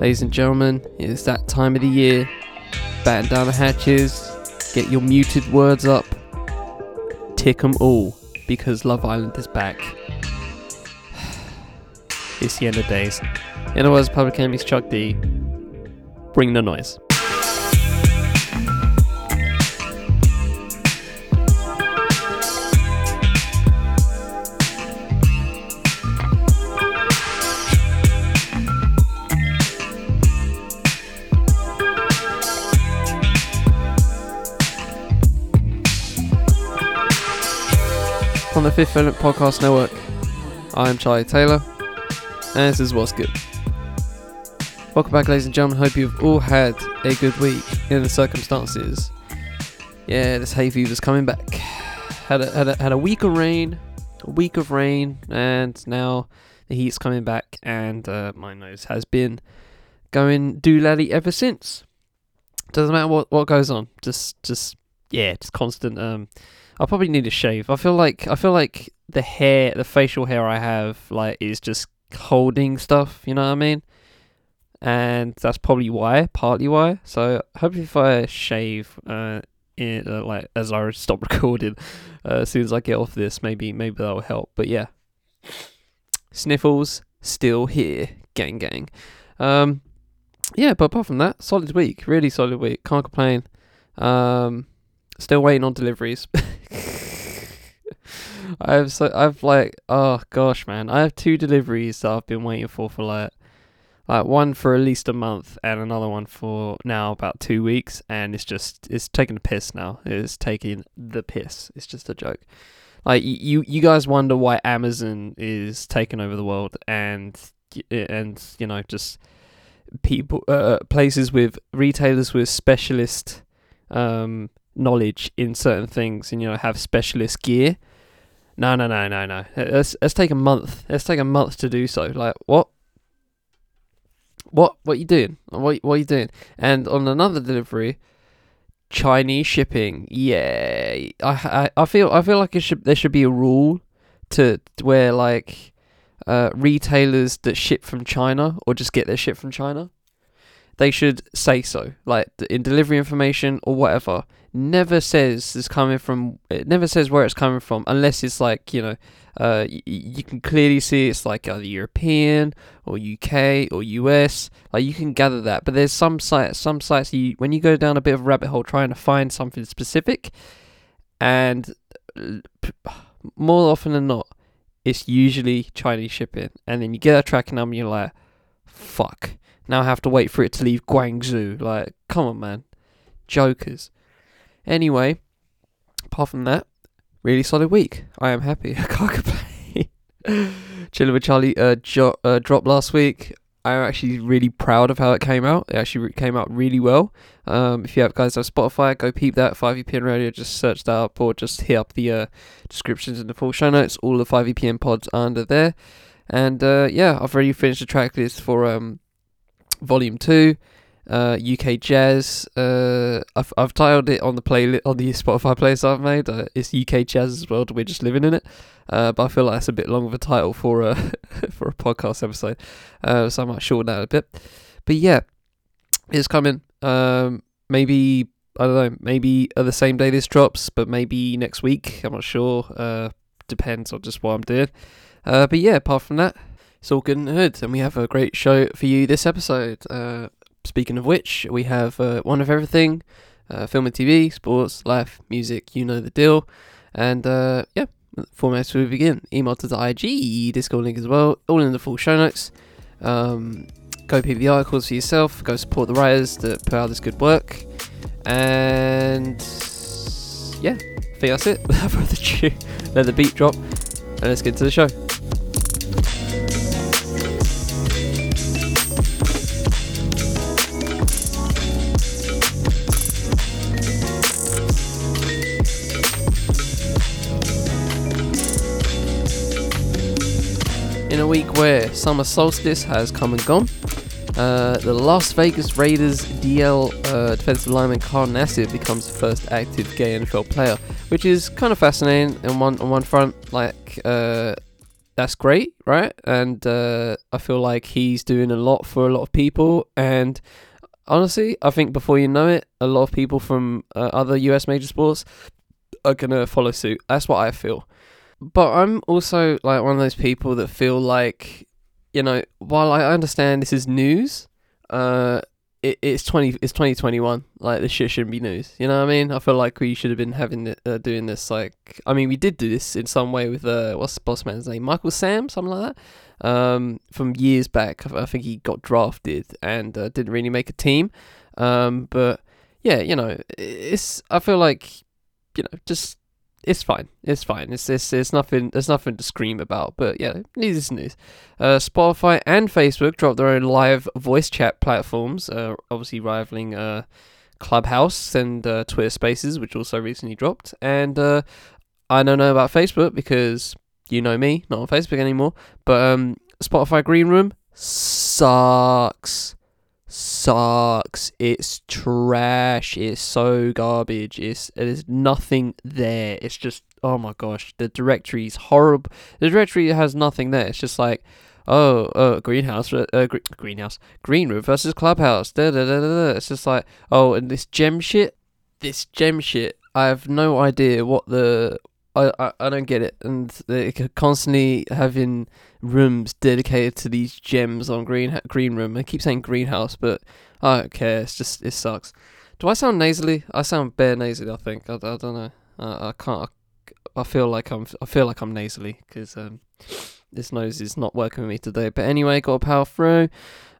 Ladies and gentlemen, it's that time of the year. Batten down the hatches, get your muted words up, tick them all, because Love Island is back. it's the end of days. In other words, Public Enemy's Chuck D. Bring the noise. The Fifth Element Podcast Network. I am Charlie Taylor, and this is What's Good. Welcome back, ladies and gentlemen. Hope you've all had a good week in the circumstances. Yeah, this hay fever's coming back. Had a, had a, had a week of rain, a week of rain, and now the heat's coming back, and uh, my nose has been going doolally ever since. Doesn't matter what, what goes on, just just yeah, just constant um I'll probably need a shave. I feel like I feel like the hair, the facial hair I have, like is just holding stuff. You know what I mean? And that's probably why, partly why. So hopefully, if I shave, uh, in, uh like as I stop recording, uh, as soon as I get off this, maybe maybe that'll help. But yeah, sniffles still here, gang gang. Um, yeah, but apart from that, solid week, really solid week. Can't complain. Um, still waiting on deliveries. I've so I've like oh gosh man, I have two deliveries that I've been waiting for for like like one for at least a month and another one for now about two weeks, and it's just it's taking the piss now. It's taking the piss. It's just a joke. Like you you guys wonder why Amazon is taking over the world and and you know just people uh, uh places with retailers with specialist um knowledge in certain things and you know have specialist gear no, no, no, no, no. Let's let's take a month. Let's take a month to do so. Like what? What? What you doing? What? What you doing? And on another delivery, Chinese shipping. Yeah, I I, I feel I feel like it should there should be a rule to where like uh, retailers that ship from China or just get their ship from China, they should say so. Like in delivery information or whatever never says it's coming from it never says where it's coming from unless it's like you know uh y- you can clearly see it's like either European or UK or US like you can gather that. But there's some sites some sites you when you go down a bit of a rabbit hole trying to find something specific and more often than not it's usually Chinese shipping and then you get a tracking number and you're like fuck. Now I have to wait for it to leave Guangzhou. Like come on man. Jokers Anyway, apart from that, really solid week. I am happy. I can't complain. Chilling with Charlie uh, jo- uh, dropped last week. I'm actually really proud of how it came out. It actually came out really well. Um, if you have guys have Spotify, go peep that 5VPN Radio. Just search that up or just hit up the uh, descriptions in the full show notes. All the 5VPN pods are under there. And uh, yeah, I've already finished the track list for um, Volume 2 uh, UK jazz. Uh, I've I've titled it on the play on the Spotify playlist I've made. Uh, it's UK jazz as well. We're just living in it. Uh, but I feel like that's a bit long of a title for a for a podcast episode, uh, so I might shorten that a bit. But yeah, it's coming. Um, maybe I don't know. Maybe the same day this drops, but maybe next week. I'm not sure. Uh, depends on just what I'm doing. Uh, but yeah, apart from that, it's all good and good, and we have a great show for you this episode. Speaking of which, we have uh, one of everything uh, film and TV, sports, life, music, you know the deal. And uh, yeah, formats we begin. Email to the IG, Discord link as well, all in the full show notes. Um, go peep the articles for yourself, go support the writers that put out this good work. And yeah, I think that's it. Let the beat drop, and let's get to the show. Week where summer solstice has come and gone. Uh, the Las Vegas Raiders DL uh, defensive lineman Carl Nassib becomes the first active gay NFL player, which is kind of fascinating on one on one front. Like, uh, that's great, right? And uh, I feel like he's doing a lot for a lot of people. And honestly, I think before you know it, a lot of people from uh, other US major sports are gonna follow suit. That's what I feel. But I'm also like one of those people that feel like, you know, while I understand this is news, uh, it, it's twenty it's twenty twenty one. Like this shit shouldn't be news. You know what I mean? I feel like we should have been having uh, doing this. Like I mean, we did do this in some way with uh, what's the boss man's name? Michael Sam, something like that. Um, from years back, I think he got drafted and uh, didn't really make a team. Um, but yeah, you know, it's I feel like you know just it's fine. It's fine. It's it's it's nothing. There's nothing to scream about. But yeah, news is news. Uh, Spotify and Facebook dropped their own live voice chat platforms, uh, obviously rivaling uh, Clubhouse and uh, Twitter Spaces, which also recently dropped. And uh, I don't know about Facebook because you know me, not on Facebook anymore. But um, Spotify Green Room sucks sucks. It's trash. It's so garbage. It's there's nothing there. It's just oh my gosh, the directory is horrible. The directory has nothing there. It's just like oh, uh, greenhouse, uh, greenhouse, green room versus clubhouse. Da, da, da, da, da. It's just like oh, and this gem shit, this gem shit. I have no idea what the I, I, I don't get it, and they constantly having rooms dedicated to these gems on green green room. I keep saying greenhouse, but I don't care. It's just it sucks. Do I sound nasally? I sound bare nasally. I think I, I don't know. I, I can't. I, I feel like I'm. I feel like I'm nasally because um, this nose is not working with me today. But anyway, got to power through.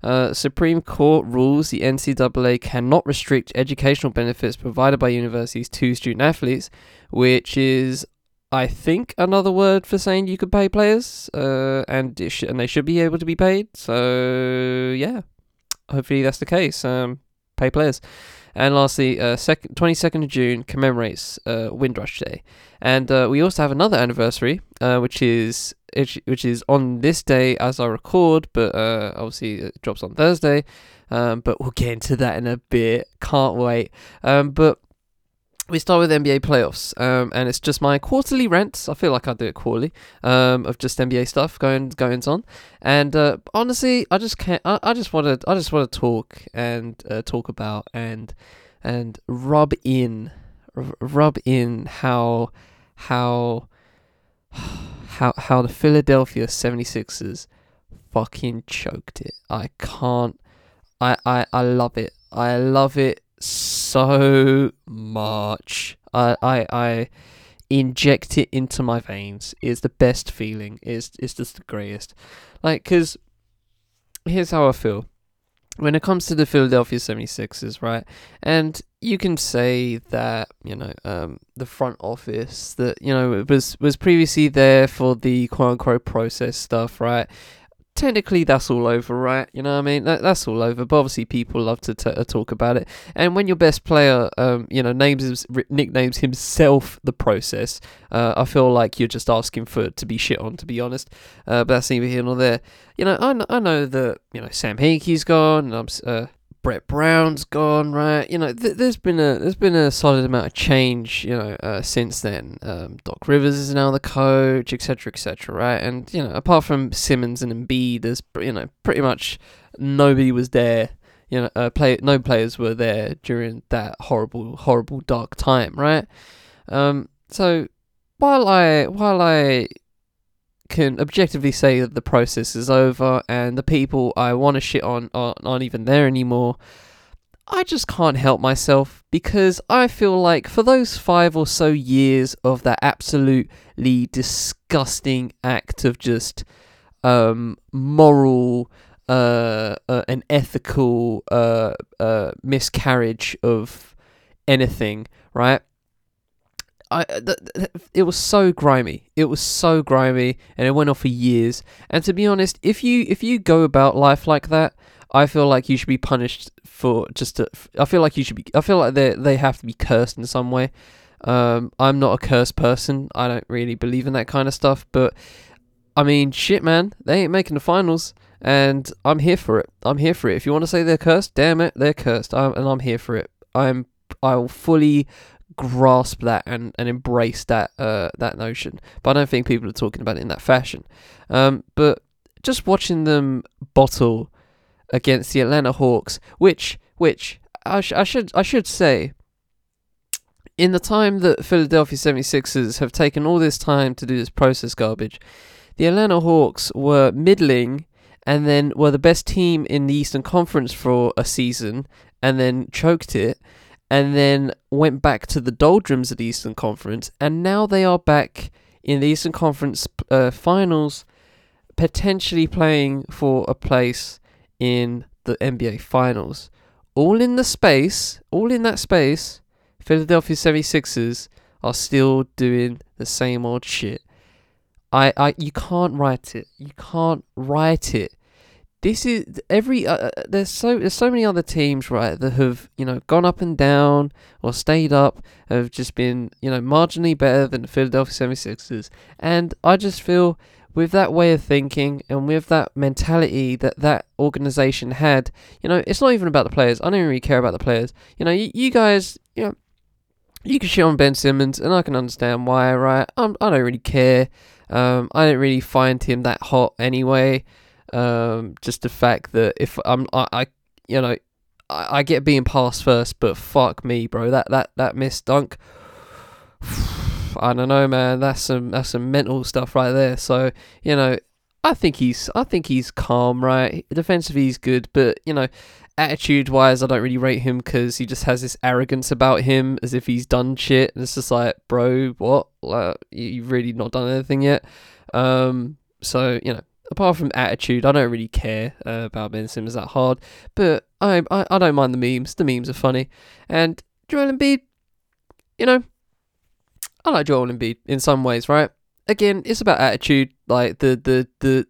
Uh, Supreme Court rules the NCAA cannot restrict educational benefits provided by universities to student athletes, which is I think another word for saying you could pay players, uh, and sh- and they should be able to be paid. So yeah, hopefully that's the case. Um, pay players. And lastly, uh, second, 22nd of June commemorates uh, Windrush Day, and uh, we also have another anniversary, uh, which is which is on this day as I record, but uh, obviously it drops on Thursday. Um, but we'll get into that in a bit. Can't wait. Um, but we start with NBA playoffs, um, and it's just my quarterly rants. I feel like I do it quarterly, um, of just NBA stuff going goings on. And uh, honestly, I just can't. I, I just want to. I just want to talk and uh, talk about and and rub in, rub in how how how how the Philadelphia 76ers fucking choked it. I can't. I I I love it. I love it so much. I I I inject it into my veins. It's the best feeling. It's it's just the greatest. Like, cause here's how I feel when it comes to the Philadelphia 76ers, right? And you can say that, you know, um, the front office that, you know, was was previously there for the quote unquote process stuff, right? Technically that's all over, right? You know what I mean? That, that's all over. But obviously, people love to t- uh, talk about it. And when your best player, um, you know, names his, nicknames himself the process, uh, I feel like you're just asking for to be shit on, to be honest. Uh, but that's neither here nor there. You know, I, I know that you know Sam Hinkie's gone. I'm uh, Brett Brown's gone, right? You know, th- there's been a there's been a solid amount of change, you know, uh, since then. Um, Doc Rivers is now the coach, etc., etc., right? And you know, apart from Simmons and Embiid, there's you know pretty much nobody was there. You know, uh, play no players were there during that horrible, horrible, dark time, right? Um, so while I while I can objectively say that the process is over and the people I want to shit on aren't, aren't even there anymore. I just can't help myself because I feel like for those five or so years of that absolutely disgusting act of just um, moral uh, uh, and ethical uh, uh miscarriage of anything, right? I th- th- it was so grimy. It was so grimy, and it went on for years. And to be honest, if you if you go about life like that, I feel like you should be punished for just. To, I feel like you should be. I feel like they they have to be cursed in some way. Um, I'm not a cursed person. I don't really believe in that kind of stuff. But I mean, shit, man, they ain't making the finals, and I'm here for it. I'm here for it. If you want to say they're cursed, damn it, they're cursed. I'm, and I'm here for it. I'm. I'll fully grasp that and, and embrace that uh, that notion. But I don't think people are talking about it in that fashion. Um, but just watching them bottle against the Atlanta Hawks, which which I, sh- I should I should say in the time that Philadelphia 76ers have taken all this time to do this process garbage, the Atlanta Hawks were middling and then were the best team in the Eastern Conference for a season and then choked it and then went back to the doldrums of the Eastern Conference and now they are back in the Eastern Conference uh, finals potentially playing for a place in the NBA finals all in the space all in that space Philadelphia 76ers are still doing the same old shit I, I, you can't write it. You can't write it. This is every. Uh, uh, there's so there's so many other teams right that have you know gone up and down or stayed up have just been you know marginally better than the Philadelphia 76ers and I just feel with that way of thinking and with that mentality that that organization had you know it's not even about the players I don't really care about the players you know you, you guys you know you can shit on Ben Simmons and I can understand why right I'm, I don't really care um, I don't really find him that hot anyway. Um, just the fact that if I'm, I, I you know, I, I, get being passed first, but fuck me, bro. That that that missed dunk. I don't know, man. That's some that's some mental stuff right there. So you know, I think he's I think he's calm, right? Defensively, he's good, but you know, attitude wise, I don't really rate him because he just has this arrogance about him as if he's done shit. And it's just like, bro, what? Like, you've really not done anything yet. Um, so, you know, apart from attitude, I don't really care uh, about Ben Simmons that hard. But I, I, I don't mind the memes. The memes are funny. And Joel Embiid, you know, I like Joel Embiid in some ways, right? Again, it's about attitude. Like the the the,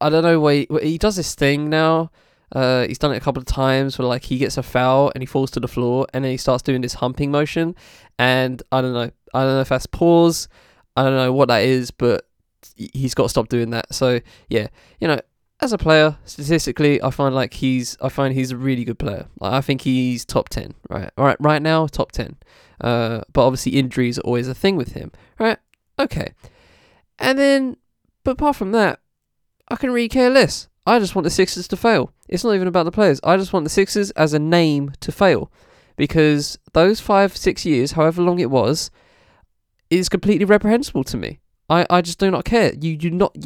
I don't know why he, he does this thing now uh, he's done it a couple of times where like he gets a foul and he falls to the floor and then he starts doing this humping motion and I don't know I don't know if that's pause I don't know what that is but he's got to stop doing that so yeah you know as a player statistically I find like he's I find he's a really good player like, I think he's top 10 right all right right now top 10 uh, but obviously injuries are always a thing with him right okay and then but apart from that I can really care less I just want the Sixers to fail. It's not even about the players. I just want the Sixers as a name to fail. Because those five, six years, however long it was, is completely reprehensible to me. I, I just do not care. You do not.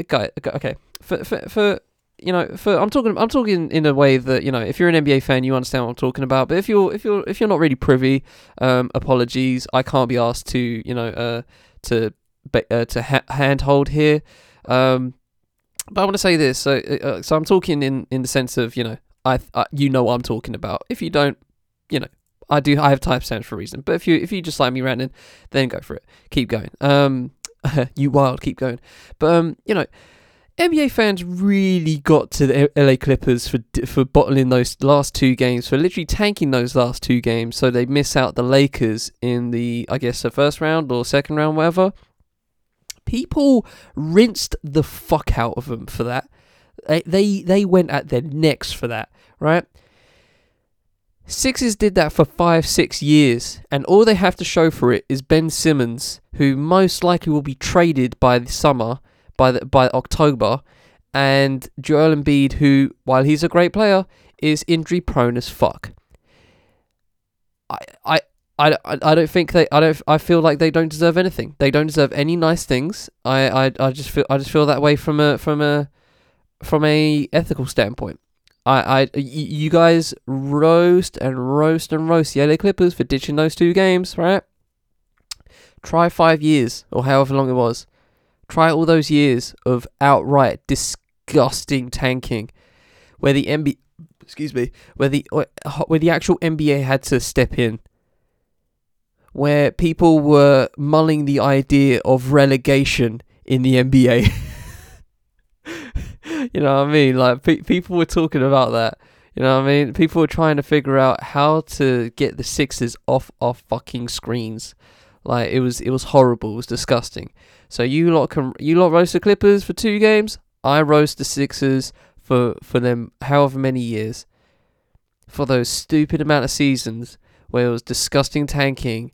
Okay, okay. For, for, for you know, for I'm talking, I'm talking in a way that you know, if you're an NBA fan, you understand what I'm talking about. But if you're, if you're, if you're not really privy, um, apologies. I can't be asked to, you know, uh, to, uh, to ha- handhold here. Um, but I want to say this. So, uh, uh, so I'm talking in in the sense of you know, I, I you know what I'm talking about. If you don't, you know, I do. I have timestamps for a reason. But if you if you just like me ranting, then go for it. Keep going. Um, you wild, keep going. But um, you know. NBA fans really got to the LA Clippers for for bottling those last two games, for literally tanking those last two games, so they miss out the Lakers in the I guess the first round or second round, whatever people rinsed the fuck out of them for that. They they, they went at their necks for that, right? Sixers did that for five, six years, and all they have to show for it is Ben Simmons, who most likely will be traded by the summer, by the, by October, and Joel Embiid, who, while he's a great player, is injury prone as fuck. I, I, I, I, don't think they I don't I feel like they don't deserve anything. They don't deserve any nice things. I, I, I just feel I just feel that way from a from a from a ethical standpoint. I, I you guys roast and roast and roast the LA Clippers for ditching those two games, right? Try five years or however long it was. Try all those years of outright disgusting tanking, where the NBA, excuse me, where the where the actual NBA had to step in where people were mulling the idea of relegation in the NBA. you know what I mean? Like pe- people were talking about that. You know what I mean? People were trying to figure out how to get the Sixers off our fucking screens. Like it was, it was horrible. It was disgusting. So you lot can, you lot roast the Clippers for two games. I roast the Sixers for for them however many years. For those stupid amount of seasons where it was disgusting tanking,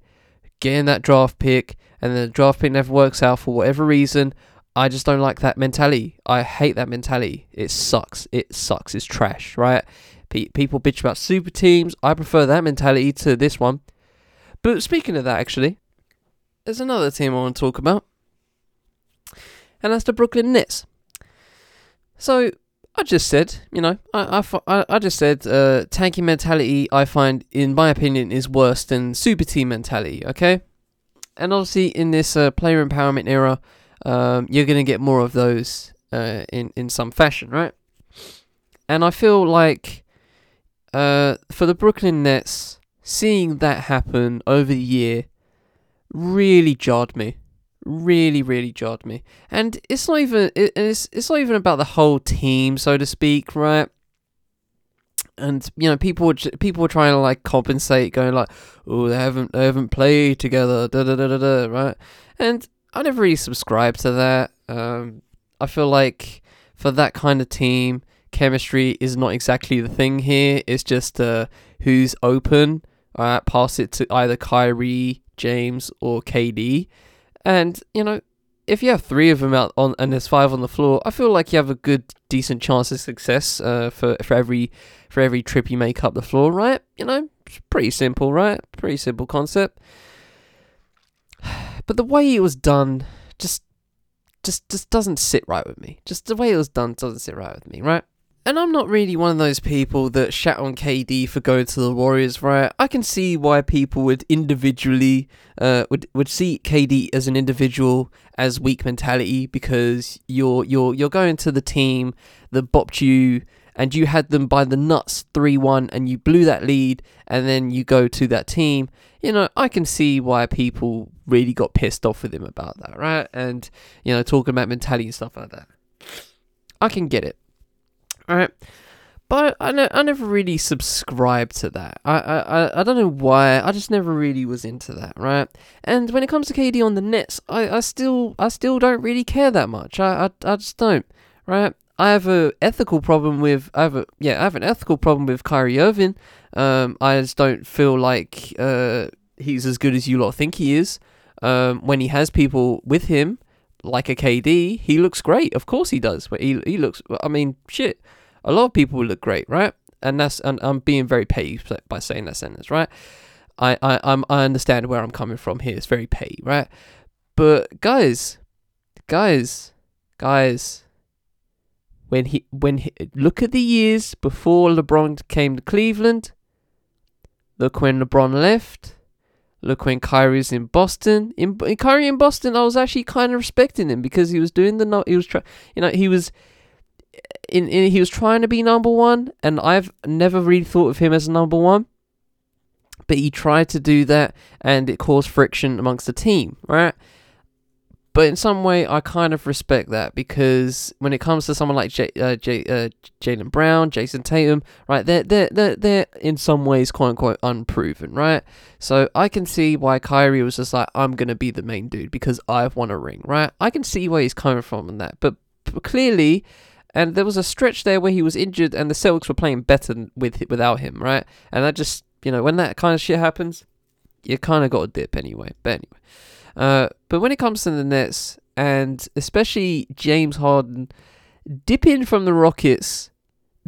getting that draft pick, and the draft pick never works out for whatever reason. I just don't like that mentality. I hate that mentality. It sucks. It sucks. It's trash, right? Pe- people bitch about super teams. I prefer that mentality to this one. But speaking of that, actually, there's another team I want to talk about, and that's the Brooklyn Nets. So I just said, you know, I, I, I just said uh, tanking mentality, I find, in my opinion, is worse than super team mentality, okay? And obviously, in this uh, player empowerment era, um, you're going to get more of those uh, in, in some fashion, right? And I feel like uh, for the Brooklyn Nets, seeing that happen over the year really jarred me. Really really jarred me. And it's not even it, it's it's not even about the whole team so to speak right? And you know people were people were trying to like compensate going like oh they haven't they haven't played together da da da da da right? And I never really subscribed to that um I feel like for that kind of team chemistry is not exactly the thing here it's just uh who's open right pass it to either Kyrie James or KD and, you know, if you have three of them out on and there's five on the floor, I feel like you have a good, decent chance of success uh, for for every for every trip you make up the floor, right? You know, pretty simple, right? Pretty simple concept. But the way it was done just just just doesn't sit right with me. Just the way it was done doesn't sit right with me, right? And I'm not really one of those people that shat on KD for going to the Warriors, right? I can see why people would individually uh, would would see KD as an individual as weak mentality because you're you're you're going to the team that bopped you and you had them by the nuts 3-1 and you blew that lead and then you go to that team. You know, I can see why people really got pissed off with him about that, right? And you know, talking about mentality and stuff like that. I can get it right? But I, ne- I never really subscribed to that. I, I, I don't know why. I just never really was into that, right? And when it comes to KD on the Nets, I, I still I still don't really care that much. I, I, I just don't, right? I have a ethical problem with I have a yeah I have an ethical problem with Kyrie Irving. Um, I just don't feel like uh he's as good as you lot think he is. Um, when he has people with him, like a KD, he looks great. Of course he does. But he he looks. I mean, shit. A lot of people look great, right? And that's and I'm being very petty by saying that sentence, right? I I I'm, I understand where I'm coming from here. It's very petty, right? But guys, guys, guys. When he when he, look at the years before LeBron came to Cleveland. Look when LeBron left Look when Kyrie's in Boston. In, in Kyrie in Boston, I was actually kind of respecting him because he was doing the no. He was trying, you know, he was in, in. He was trying to be number one, and I've never really thought of him as number one. But he tried to do that, and it caused friction amongst the team, right? But in some way, I kind of respect that because when it comes to someone like J- uh, J- uh, Jaylen Brown, Jayson Tatum, right, they're, they're, they're, they're in some ways quote unquote unproven, right? So I can see why Kyrie was just like, I'm going to be the main dude because I've won a ring, right? I can see where he's coming from in that. But, but clearly, and there was a stretch there where he was injured and the Celtics were playing better with without him, right? And that just, you know, when that kind of shit happens, you kind of got a dip anyway. But anyway. Uh, but when it comes to the Nets, and especially James Harden dipping from the Rockets,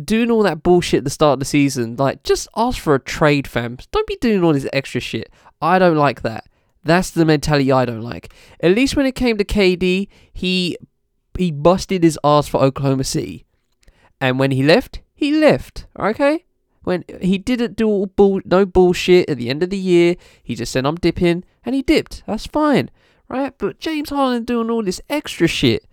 doing all that bullshit at the start of the season, like just ask for a trade, fam. Don't be doing all this extra shit. I don't like that. That's the mentality I don't like. At least when it came to KD, he he busted his ass for Oklahoma City, and when he left, he left. Okay. When he didn't do all bull, no bullshit at the end of the year, he just said I'm dipping, and he dipped. That's fine, right? But James Harden doing all this extra shit,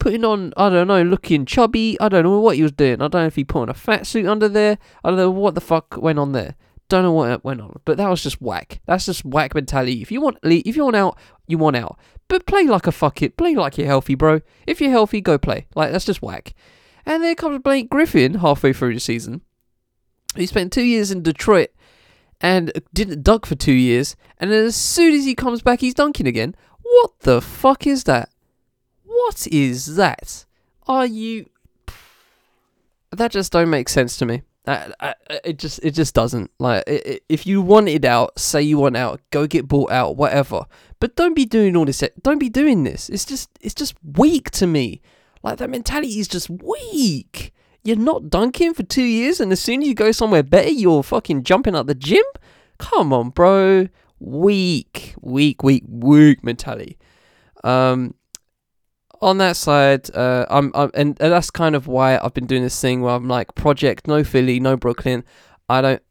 putting on, I don't know, looking chubby. I don't know what he was doing. I don't know if he put on a fat suit under there. I don't know what the fuck went on there. Don't know what went on, but that was just whack. That's just whack mentality. If you want, if you want out, you want out. But play like a fuck it. Play like you're healthy, bro. If you're healthy, go play. Like that's just whack. And there comes Blake Griffin halfway through the season. He spent two years in Detroit and didn't dunk for two years, and then as soon as he comes back, he's dunking again. What the fuck is that? What is that? Are you? That just don't make sense to me. I, I, it just it just doesn't like it, it, if you want it out, say you want out, go get bought out, whatever. But don't be doing all this. Don't be doing this. It's just it's just weak to me. Like that mentality is just weak. You're not dunking for two years, and as soon as you go somewhere better, you're fucking jumping out the gym. Come on, bro. Weak, weak, weak, weak mentality. Um, on that side, uh, I'm, I'm and, and that's kind of why I've been doing this thing where I'm like, project no Philly, no Brooklyn. I don't,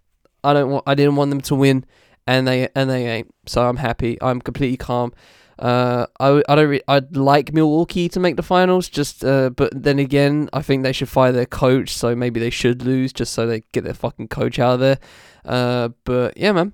I don't want, I didn't want them to win, and they and they ain't. So I'm happy. I'm completely calm. Uh, I, I don't re- I'd like Milwaukee to make the finals, just uh, but then again, I think they should fire their coach, so maybe they should lose just so they get their fucking coach out of there. Uh, but yeah, man.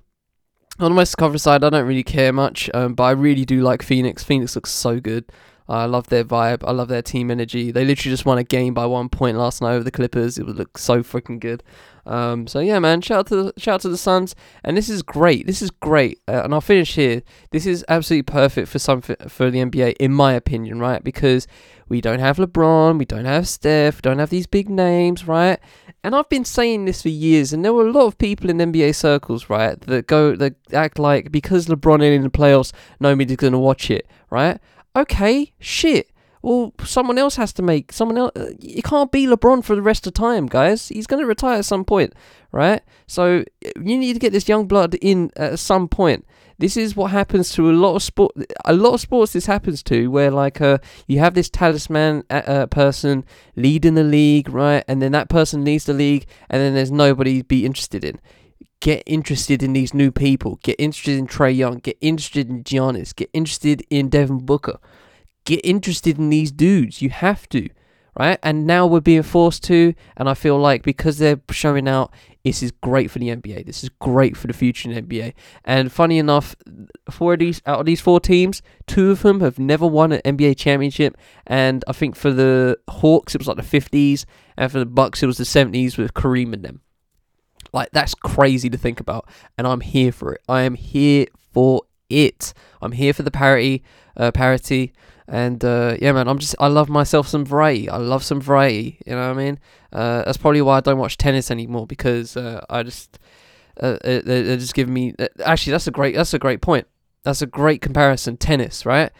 On the West Conference side, I don't really care much, um, but I really do like Phoenix. Phoenix looks so good. I love their vibe. I love their team energy. They literally just won a game by one point last night over the Clippers. It would look so freaking good. Um, so yeah, man, shout out to the, shout out to the Suns, and this is great. This is great, uh, and I'll finish here. This is absolutely perfect for some for, the NBA, in my opinion, right? Because we don't have LeBron, we don't have Steph, don't have these big names, right? And I've been saying this for years, and there were a lot of people in NBA circles, right, that go that act like because LeBron ain't in the playoffs, nobody's gonna watch it, right? Okay, shit. Well, someone else has to make someone else. Uh, you can't be LeBron for the rest of time, guys. He's going to retire at some point, right? So you need to get this young blood in at some point. This is what happens to a lot of sport. A lot of sports this happens to, where like uh, you have this talisman uh, uh, person leading the league, right? And then that person leads the league, and then there's nobody to be interested in get interested in these new people. Get interested in Trae Young. Get interested in Giannis. Get interested in Devin Booker get interested in these dudes. You have to, right? And now we're being forced to, and I feel like because they're showing out, this is great for the NBA. This is great for the future in the NBA. And funny enough, four of these out of these four teams, two of them have never won an NBA championship. And I think for the Hawks, it was like the 50s, and for the Bucks, it was the 70s with Kareem and them. Like that's crazy to think about, and I'm here for it. I am here for it. I'm here for the parity, uh, parity. And uh, yeah, man, I'm just I love myself some variety. I love some variety. You know what I mean? Uh, that's probably why I don't watch tennis anymore because uh, I just uh, they, just give me. Uh, actually, that's a great that's a great point. That's a great comparison. Tennis, right?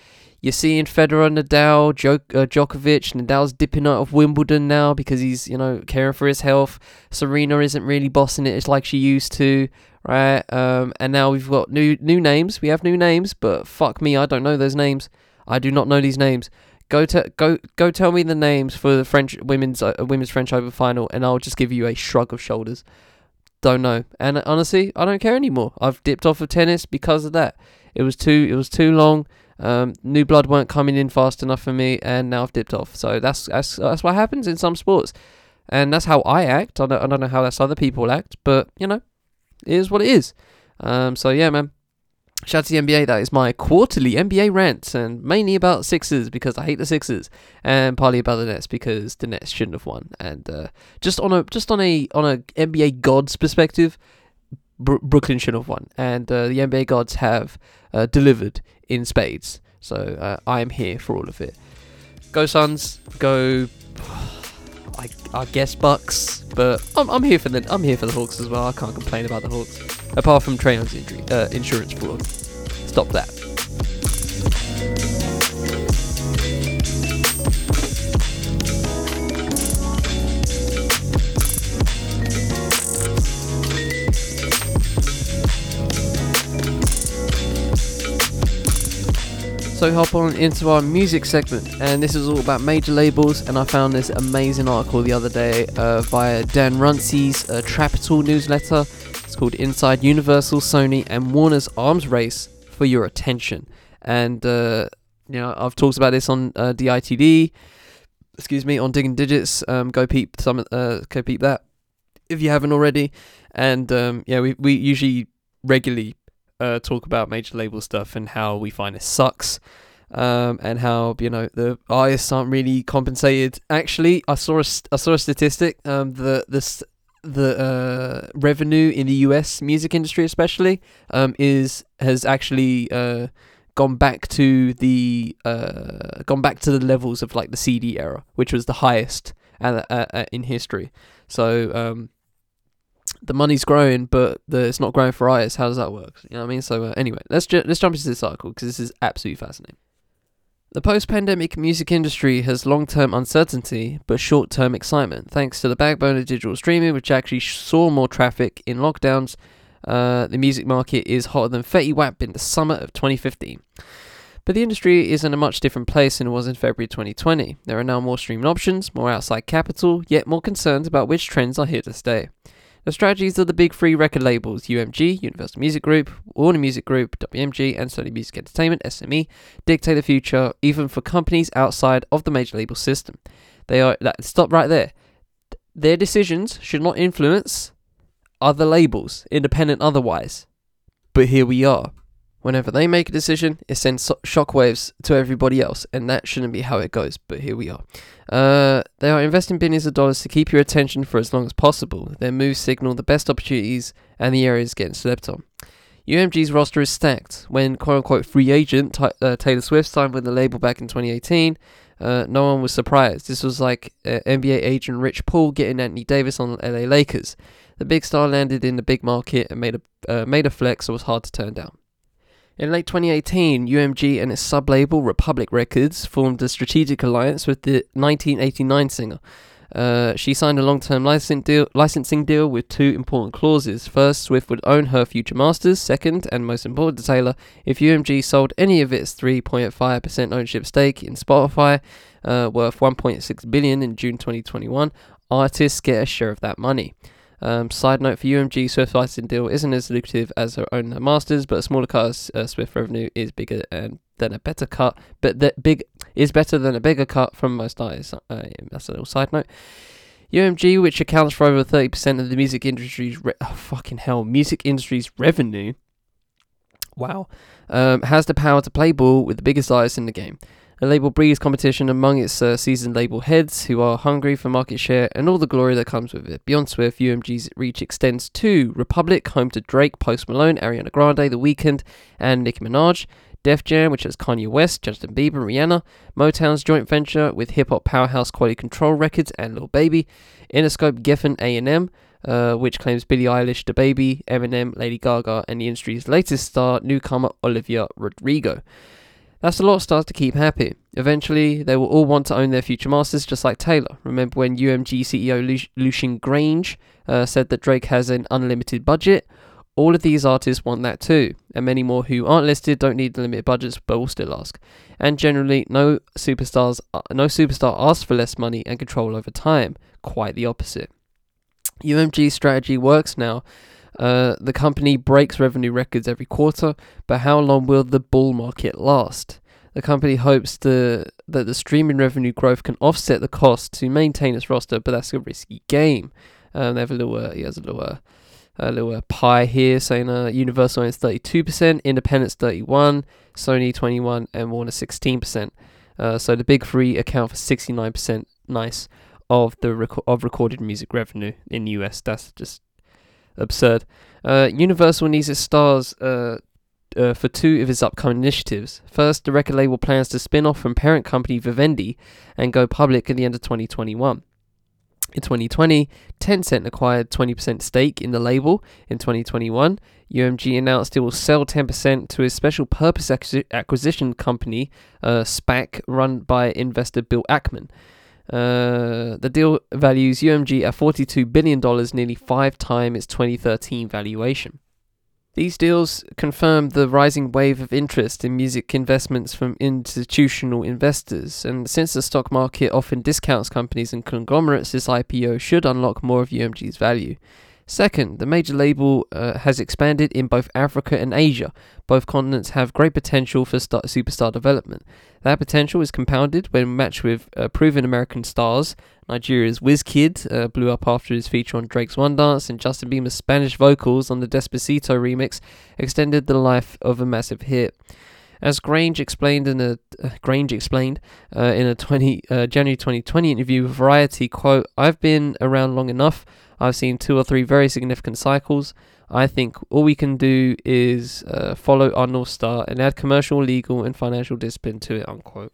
You're seeing Federer, Nadal, Djok- uh, Djokovic. Nadal's dipping out of Wimbledon now because he's you know caring for his health. Serena isn't really bossing it like she used to, right? Um, and now we've got new new names. We have new names, but fuck me, I don't know those names. I do not know these names. Go to go go tell me the names for the French women's uh, women's French Open final, and I'll just give you a shrug of shoulders. Don't know. And honestly, I don't care anymore. I've dipped off of tennis because of that. It was too it was too long. Um, new blood weren't coming in fast enough for me, and now I've dipped off. So that's that's that's what happens in some sports, and that's how I act. I don't I don't know how that's other people act, but you know, it is what it is. Um, so yeah, man. Shout out to the NBA, that is my quarterly NBA rant, and mainly about Sixers because I hate the Sixers, and partly about the Nets because the Nets shouldn't have won. And uh, just on a just on a on a NBA gods perspective, Brooklyn should have won, and uh, the NBA gods have uh, delivered in spades. So uh, I am here for all of it. Go Suns, go. I, I guess Bucks, but I'm, I'm here for the I'm here for the Hawks as well. I can't complain about the Hawks, apart from Trae Young's injury, uh, insurance fraud. Stop that. So hop on into our music segment, and this is all about major labels. And I found this amazing article the other day uh, via Dan Runcie's uh, Trapital newsletter. It's called "Inside Universal, Sony, and Warner's Arms Race for Your Attention." And uh, you know, I've talked about this on uh, DITD. Excuse me, on Digging Digits. Um, go peep some. Uh, go peep that if you haven't already. And um, yeah, we we usually regularly uh, talk about major label stuff and how we find it sucks. Um, and how you know the artists aren't really compensated. Actually, I saw a, I saw a statistic. Um, the the the uh, revenue in the U.S. music industry, especially, um, is has actually uh, gone back to the uh, gone back to the levels of like the CD era, which was the highest at, at, at in history. So um, the money's growing, but the, it's not growing for artists. How does that work? You know what I mean? So uh, anyway, let's ju- let's jump into this article because this is absolutely fascinating. The post-pandemic music industry has long-term uncertainty but short-term excitement, thanks to the backbone of digital streaming, which actually saw more traffic in lockdowns. Uh, the music market is hotter than Fetty Wap in the summer of 2015. But the industry is in a much different place than it was in February 2020. There are now more streaming options, more outside capital, yet more concerns about which trends are here to stay. The strategies of the big three record labels UMG, Universal Music Group, Warner Music Group, WMG, and Sony Music Entertainment, SME, dictate the future even for companies outside of the major label system. They are that, stop right there. Their decisions should not influence other labels, independent otherwise. But here we are. Whenever they make a decision, it sends shockwaves to everybody else, and that shouldn't be how it goes. But here we are. Uh, they are investing billions of dollars to keep your attention for as long as possible. Their moves signal the best opportunities and the areas getting slept on. UMG's roster is stacked. When quote unquote free agent uh, Taylor Swift signed with the label back in 2018, uh, no one was surprised. This was like uh, NBA agent Rich Paul getting Anthony Davis on the LA Lakers. The big star landed in the big market and made a uh, made a flex that was hard to turn down. In late 2018, UMG and its sub-label Republic Records formed a strategic alliance with the 1989 singer. Uh, she signed a long-term licensing deal, licensing deal with two important clauses. First, Swift would own her future masters. Second, and most important to Taylor, if UMG sold any of its 3.5% ownership stake in Spotify, uh, worth 1.6 billion in June 2021, artists get a share of that money. Um, side note for UMG, Swift licensing deal isn't as lucrative as her own masters, but a smaller cut of uh, Swift revenue is bigger and than a better cut, but that big is better than a bigger cut from most artists. Uh, that's a little side note. UMG, which accounts for over 30% of the music industry's re- oh, fucking hell, music industry's revenue. Wow, um, has the power to play ball with the biggest artists in the game. The label breeds competition among its uh, seasoned label heads who are hungry for market share and all the glory that comes with it. Beyond Swift, UMG's reach extends to Republic, home to Drake, Post Malone, Ariana Grande, The Weeknd, and Nicki Minaj. Def Jam, which has Kanye West, Justin Bieber, Rihanna. Motown's joint venture with hip hop powerhouse Quality Control Records and Lil Baby. Interscope, Geffen, A&M. Uh, which claims Billie Eilish, DaBaby, Eminem, Lady Gaga, and the industry's latest star, newcomer Olivia Rodrigo. That's a lot of stars to keep happy. Eventually, they will all want to own their future masters, just like Taylor. Remember when UMG CEO Lu- Lucian Grainge uh, said that Drake has an unlimited budget? All of these artists want that too, and many more who aren't listed don't need the limited budgets but will still ask. And generally, no superstars, uh, no superstar asks for less money and control over time. Quite the opposite. UMG's strategy works now uh, the company breaks revenue records every quarter, but how long will the bull market last? The company hopes the, that the streaming revenue growth can offset the cost to maintain its roster, but that's a risky game. Um, they have a little, uh, he has a little, uh, a little uh, pie here saying uh, Universal owns 32%, Independence 31, Sony 21, and Warner 16%. Uh, so the big three account for 69%. Nice of the rec- of recorded music revenue in the US. That's just absurd. Uh, Universal needs its stars uh, uh, for two of its upcoming initiatives. First, the record label plans to spin off from parent company Vivendi and go public at the end of 2021. In 2020, Tencent acquired 20% stake in the label. In 2021, UMG announced it will sell 10% to a special purpose acquisition company, uh, SPAC, run by investor Bill Ackman. Uh, the deal values UMG at $42 billion, nearly five times its 2013 valuation. These deals confirm the rising wave of interest in music investments from institutional investors, and since the stock market often discounts companies and conglomerates, this IPO should unlock more of UMG's value. Second, the major label uh, has expanded in both Africa and Asia. Both continents have great potential for star- superstar development. That potential is compounded when matched with uh, proven American stars. Nigeria's Wizkid uh, blew up after his feature on Drake's One Dance, and Justin Bieber's Spanish vocals on the Despacito remix extended the life of a massive hit. As Grainge explained in a uh, Grainge explained uh, in a 20 uh, January 2020 interview with Variety, quote, "I've been around long enough. I've seen two or three very significant cycles. I think all we can do is uh, follow our North Star and add commercial, legal, and financial discipline to it. Unquote.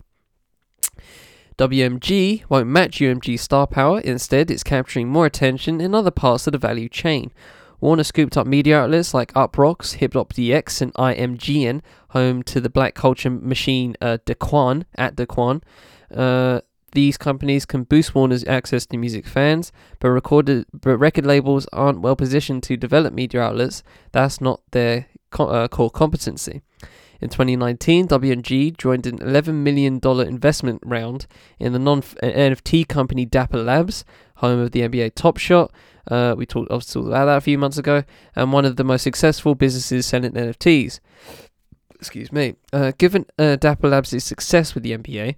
WMG won't match UMG's star power, instead, it's capturing more attention in other parts of the value chain. Warner scooped up media outlets like Uproxx, Hip Hop DX, and IMGN, home to the black culture machine uh, Daquan at Daquan. Uh, these companies can boost Warner's access to music fans, but recorded but record labels aren't well positioned to develop media outlets. That's not their co- uh, core competency. In 2019, WMG joined an $11 million investment round in the non NFT company Dapper Labs, home of the NBA Top Shot. Uh, we talked obviously about that a few months ago, and one of the most successful businesses selling NFTs. Excuse me. Uh, given uh, Dapper Labs' success with the NBA,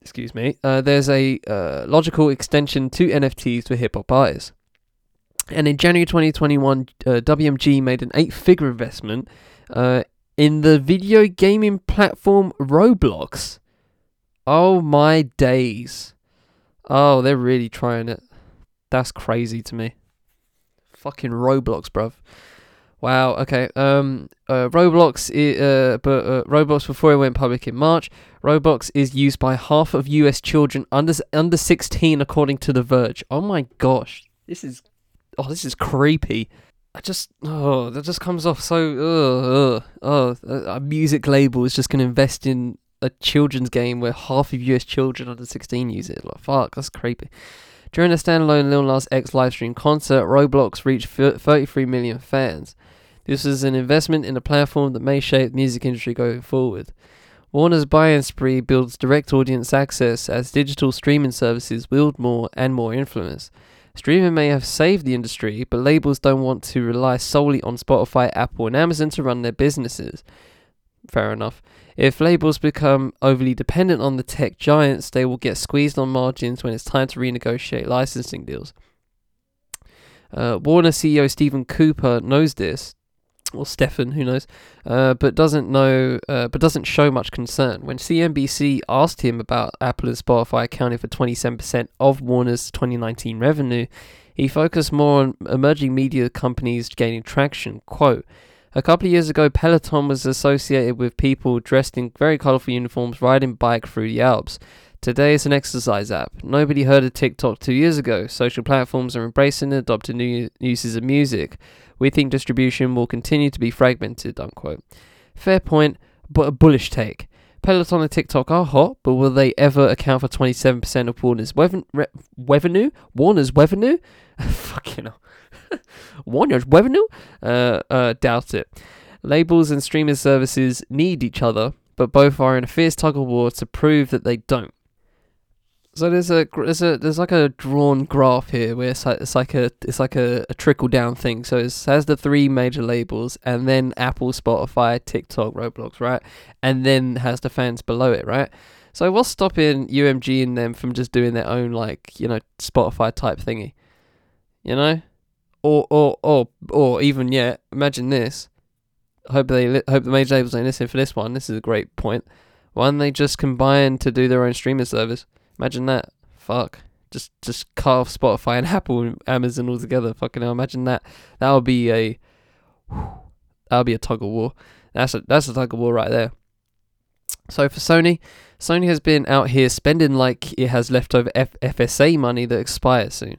excuse me, uh, there's a uh, logical extension to NFTs for hip hop artists. And in January 2021, uh, WMG made an eight figure investment in the video gaming platform Roblox. Oh my days. Oh, they're really trying it. That's crazy to me. Fucking Roblox, bruv. Wow. Okay. Um. Uh. Roblox. Uh. But uh, Roblox before it went public in March. Roblox is used by half of U.S. children under under 16, according to The Verge. Oh my gosh. This is. Oh, this is creepy. I just oh that just comes off so uh, uh, oh a music label is just gonna invest in a children's game where half of US children under 16 use it. Like fuck, that's creepy. During a standalone Lil Nas X livestream concert, Roblox reached 33 million fans. This is an investment in a platform that may shape the music industry going forward. Warner's buy-in spree builds direct audience access as digital streaming services wield more and more influence. Streaming may have saved the industry, but labels don't want to rely solely on Spotify, Apple, and Amazon to run their businesses. Fair enough. If labels become overly dependent on the tech giants, they will get squeezed on margins when it's time to renegotiate licensing deals. Uh, Warner CEO Stephen Cooper knows this, or Stefan, who knows, uh, but doesn't know, uh, but doesn't show much concern. When CNBC asked him about Apple and Spotify accounting for 27% of Warner's 2019 revenue, he focused more on emerging media companies gaining traction. Quote. A couple of years ago, Peloton was associated with people dressed in very colorful uniforms riding bike through the Alps. Today it's an exercise app. Nobody heard of TikTok two years ago. Social platforms are embracing and adopting new uses of music. We think distribution will continue to be fragmented, unquote. Fair point, but a bullish take. Peloton and TikTok are hot, but will they ever account for 27% of Warner's re- revenue? Warner's revenue? Fucking hell. Warner's revenue? Uh, uh, doubt it. Labels and streaming services need each other, but both are in a fierce tug of war to prove that they don't. So there's a there's a there's like a drawn graph here where it's like it's like a it's like a, a trickle down thing. So it has the three major labels, and then Apple, Spotify, TikTok, Roblox, right, and then has the fans below it, right. So what's stopping UMG and them from just doing their own like you know Spotify type thingy, you know, or or or or even yet imagine this. Hope they li- hope the major labels listening for this one. This is a great point. Why don't they just combine to do their own streaming service? Imagine that. Fuck. Just just cut off Spotify and Apple and Amazon altogether. Fucking hell. Imagine that. That would be a that would be a tug of war. That's a that's a tug of war right there. So for Sony, Sony has been out here spending like it has leftover F- FSA money that expires soon.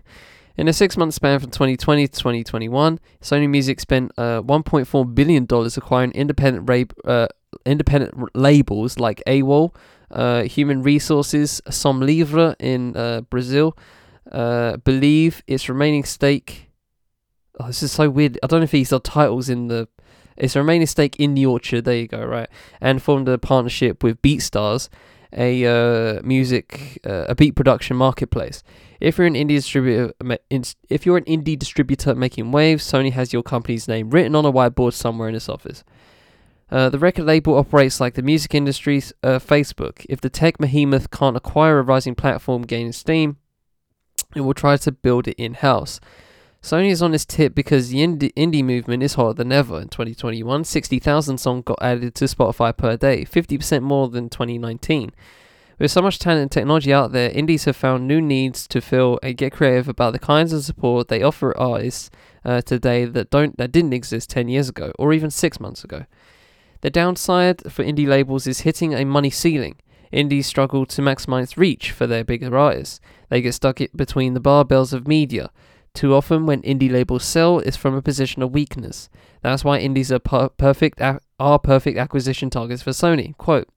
In a six month span from 2020 to 2021, Sony Music spent uh, $1.4 billion acquiring independent, ra- uh, independent labels like AWAL, uh, Human Resources, Som Livre in uh, Brazil, uh, Believe, its remaining stake. Oh, this is so weird. I don't know if these are titles in the. It's remaining stake in the Orchard. There you go, right? And formed a partnership with BeatStars, a uh, music, uh, a beat production marketplace. If you're an indie distributor, if you're an indie distributor making waves, Sony has your company's name written on a whiteboard somewhere in its office. Uh, the record label operates like the music industry's uh, Facebook. If the tech behemoth can't acquire a rising platform gaining steam, it will try to build it in house. Sony is on this tip because the indie, movement is hotter than ever. In 2021, 60,000 songs got added to Spotify per day, 50% more than 2019. With so much talent and technology out there, indies have found new needs to fill and get creative about the kinds of support they offer artists uh, today that don't that didn't exist 10 years ago or even 6 months ago. The downside for indie labels is hitting a money ceiling. Indies struggle to maximize reach for their bigger artists. They get stuck between the barbells of media, Too often, when indie labels sell, it's from a position of weakness. That's why indies are per- perfect a- are perfect acquisition targets for Sony. Quote.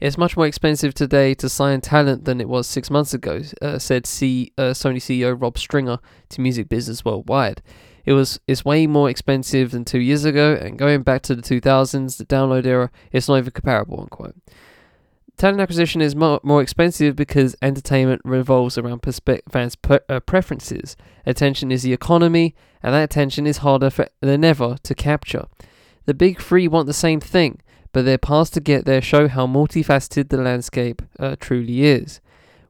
It's much more expensive today to sign talent than it was six months ago, uh, said C- uh, Sony CEO Rob Stringer to Music Business Worldwide. It was it's way more expensive than two years ago, and going back to the 2000s, the download era, it's not even comparable. Unquote. Talent acquisition is more, more expensive because entertainment revolves around perspe- fans' per, uh, preferences. Attention is the economy, and that attention is harder for, than ever to capture. The big three want the same thing, but their paths to get there show how multifaceted the landscape uh, truly is.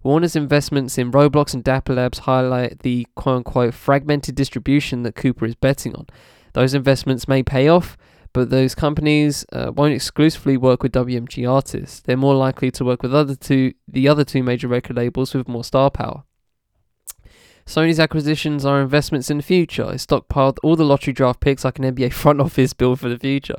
Warner's investments in Roblox and Dapper Labs highlight the quote unquote fragmented distribution that Cooper is betting on. Those investments may pay off, but those companies uh, won't exclusively work with WMG artists. They're more likely to work with other two, the other two major record labels with more star power. Sony's acquisitions are investments in the future. It stockpiled all the lottery draft picks like an NBA front office build for the future.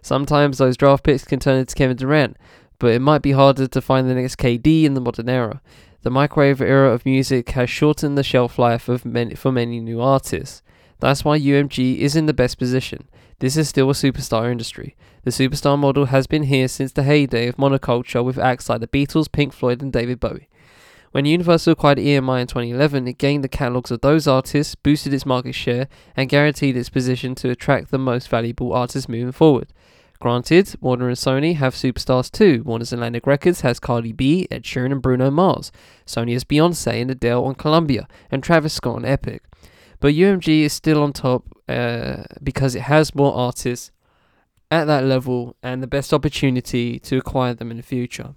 Sometimes those draft picks can turn into Kevin Durant, but it might be harder to find the next KD in the modern era. The microwave era of music has shortened the shelf life of many, for many new artists. That's why UMG is in the best position. This is still a superstar industry. The superstar model has been here since the heyday of monoculture with acts like the Beatles, Pink Floyd, and David Bowie. When Universal acquired EMI in 2011, it gained the catalogues of those artists, boosted its market share, and guaranteed its position to attract the most valuable artists moving forward. Granted, Warner and Sony have superstars too. Warner's Atlantic Records has Cardi B, Ed Sheeran, and Bruno Mars. Sony has Beyonce and Adele on Columbia, and Travis Scott on Epic. But UMG is still on top uh, because it has more artists at that level and the best opportunity to acquire them in the future.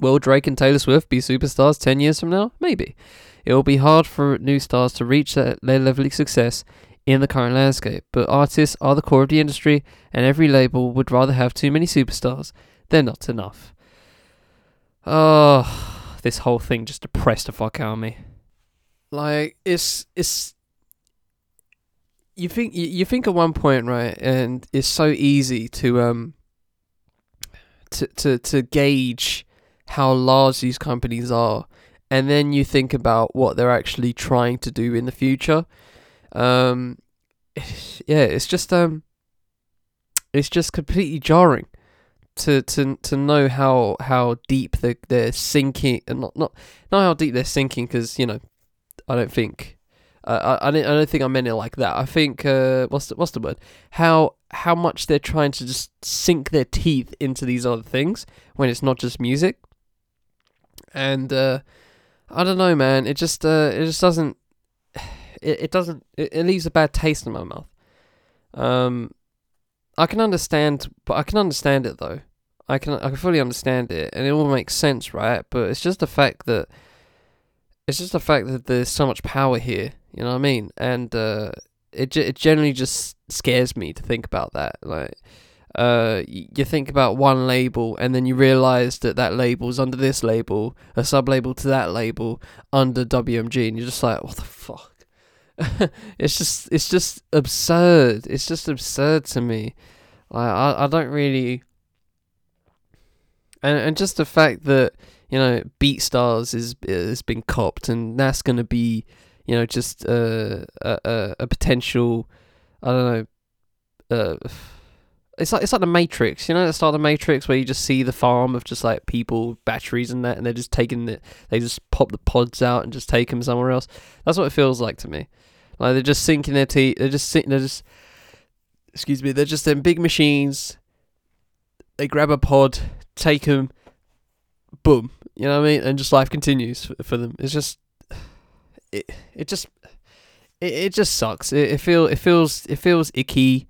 Will Drake and Taylor Swift be superstars 10 years from now? Maybe. It will be hard for new stars to reach that, their level of success in the current landscape, but artists are the core of the industry, and every label would rather have too many superstars than not enough. Oh, this whole thing just depressed the fuck out of me. Like, it's, it's, you think you, you think at one point right and it's so easy to um to to to gauge how large these companies are and then you think about what they're actually trying to do in the future. Um yeah it's just um it's just completely jarring to to to know how how deep they they're sinking and not not not how deep they're sinking because you know I don't think uh, I, I, don't, think I meant it like that. I think uh, what's the, what's the word? How how much they're trying to just sink their teeth into these other things when it's not just music. And uh, I don't know, man. It just uh, it just doesn't. It, it doesn't. It, it leaves a bad taste in my mouth. Um, I can understand, but I can understand it though. I can I can fully understand it, and it all makes sense, right? But it's just the fact that it's just the fact that there's so much power here you know what I mean? And uh, it it generally just scares me to think about that. Like, uh, you think about one label, and then you realize that that label's under this label, a sub label to that label under WMG, and you're just like, what the fuck? it's just it's just absurd. It's just absurd to me. Like I I don't really. And and just the fact that you know BeatStars is has been copped, and that's gonna be you know, just uh, a, a, potential, I don't know, uh, it's like it's like the Matrix, you know, the start of the Matrix where you just see the farm of just like people, batteries and that, and they're just taking it. They just pop the pods out and just take them somewhere else. That's what it feels like to me. Like they're just sinking their teeth. They're just sitting. They're just, excuse me. They're just in big machines. They grab a pod, take them, boom. You know what I mean? And just life continues for, for them. It's just it it just it, it just sucks. It, it feel it feels it feels icky.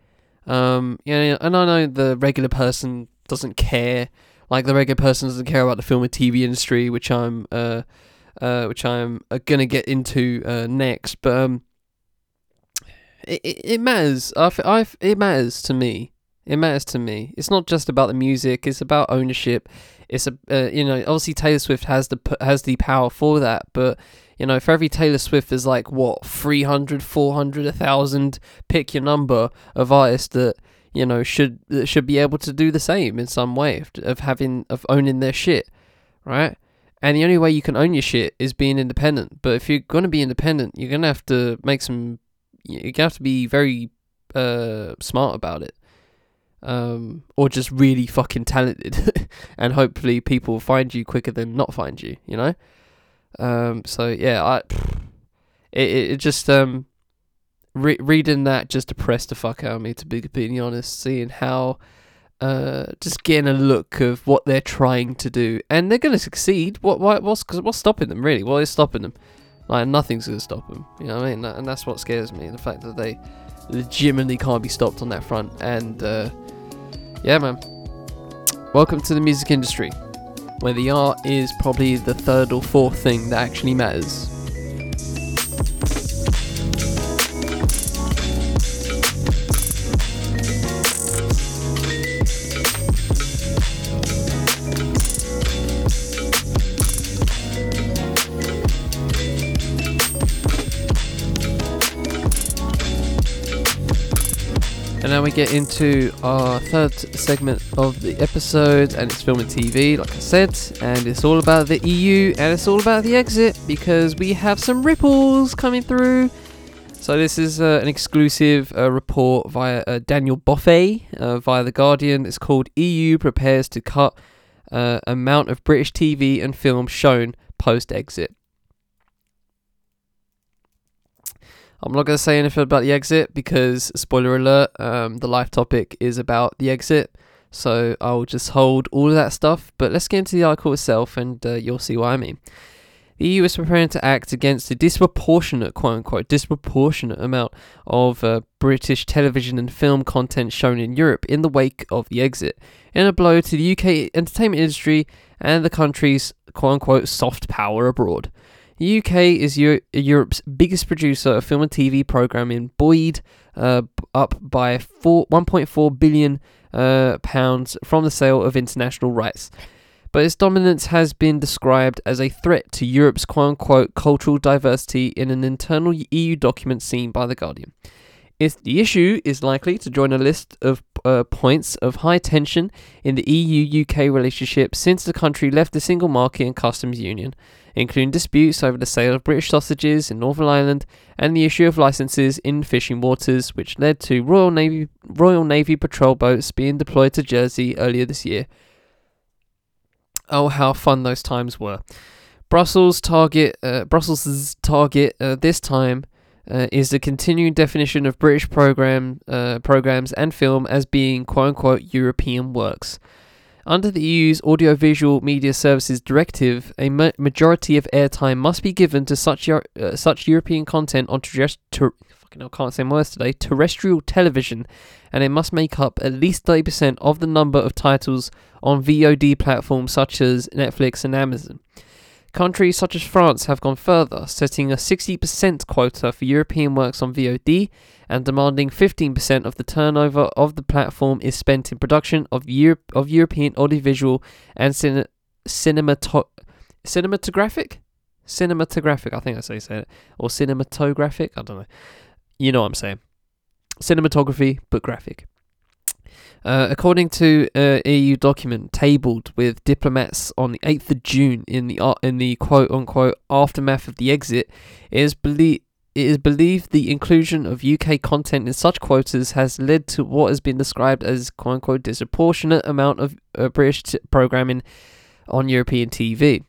Um, you know, and I know the regular person doesn't care. Like the regular person doesn't care about the film and TV industry, which I'm uh, uh, which I'm uh, gonna get into uh, next. But um, it, it, it matters. I, I it matters to me. It matters to me. It's not just about the music. It's about ownership. It's a uh, you know obviously Taylor Swift has the has the power for that, but you know, for every Taylor Swift, there's like, what, 300, 400, 1,000, pick your number of artists that, you know, should that should be able to do the same in some way of, of having, of owning their shit, right? And the only way you can own your shit is being independent. But if you're going to be independent, you're going to have to make some. You're to have to be very uh, smart about it. Um, or just really fucking talented. and hopefully people find you quicker than not find you, you know? Um, so yeah, I. It, it, just. um re- reading that just depressed the fuck out of me, to be completely honest. Seeing how uh, just getting a look of what they're trying to do, and they're to succeed. What, what, what's, what's stopping them? Really, what is stopping them? Like nothing's to stop them. You know what I mean? And that's what scares me. The fact that they legitimately can't be stopped on that front. And uh, yeah, man. Welcome to the music industry, where the art is probably the third or fourth thing that actually matters. We get into our third segment of the episode, and it's film and TV, like I said, and it's all about the EU and it's all about the exit because we have some ripples coming through. So this is uh, an exclusive uh, report via uh, Daniel Boffey uh, via the Guardian. It's called "EU prepares to cut uh, amount of British TV and film shown post exit." I'm not going to say anything about the exit because, spoiler alert, um, the live topic is about the exit. So I'll just hold all of that stuff. But let's get into the article itself and uh, you'll see what I mean. The EU is preparing to act against a disproportionate, quote unquote, disproportionate amount of uh, British television and film content shown in Europe in the wake of the exit, in a blow to the UK entertainment industry and the country's, quote unquote, soft power abroad. The UK is Euro- Europe's biggest producer of film and TV programming, buoyed uh, up by four, 1.4 billion uh, pounds from the sale of international rights. But its dominance has been described as a threat to Europe's quote unquote cultural diversity in an internal EU document seen by The Guardian. If the issue is likely to join a list of uh, points of high tension in the EU UK relationship since the country left the single market and customs union including disputes over the sale of British sausages in Northern Ireland and the issue of licenses in fishing waters, which led to Royal Navy Royal Navy patrol boats being deployed to Jersey earlier this year. Oh, how fun those times were! Brussels target uh, target uh, this time uh, is the continuing definition of British program uh, programs and film as being quote unquote European works. Under the EU's Audiovisual Media Services Directive, a ma- majority of airtime must be given to such uh, such European content on terrestrial. Fucking, can't say words today. Terrestrial television, and it must make up at least thirty percent of the number of titles on VOD platforms such as Netflix and Amazon. Countries such as France have gone further, setting a 60% quota for European works on VOD and demanding 15% of the turnover of the platform is spent in production of Europe of European audiovisual and cin- cinematographic? Cinematographic I think I say say it. Or cinematographic? I don't know. You know what I'm saying. Cinematography but graphic uh, according to an uh, EU document tabled with diplomats on the 8th of June in the uh, in the quote unquote aftermath of the exit, it is believed it is believed the inclusion of UK content in such quotas has led to what has been described as quote unquote disproportionate amount of uh, British t- programming on European TV.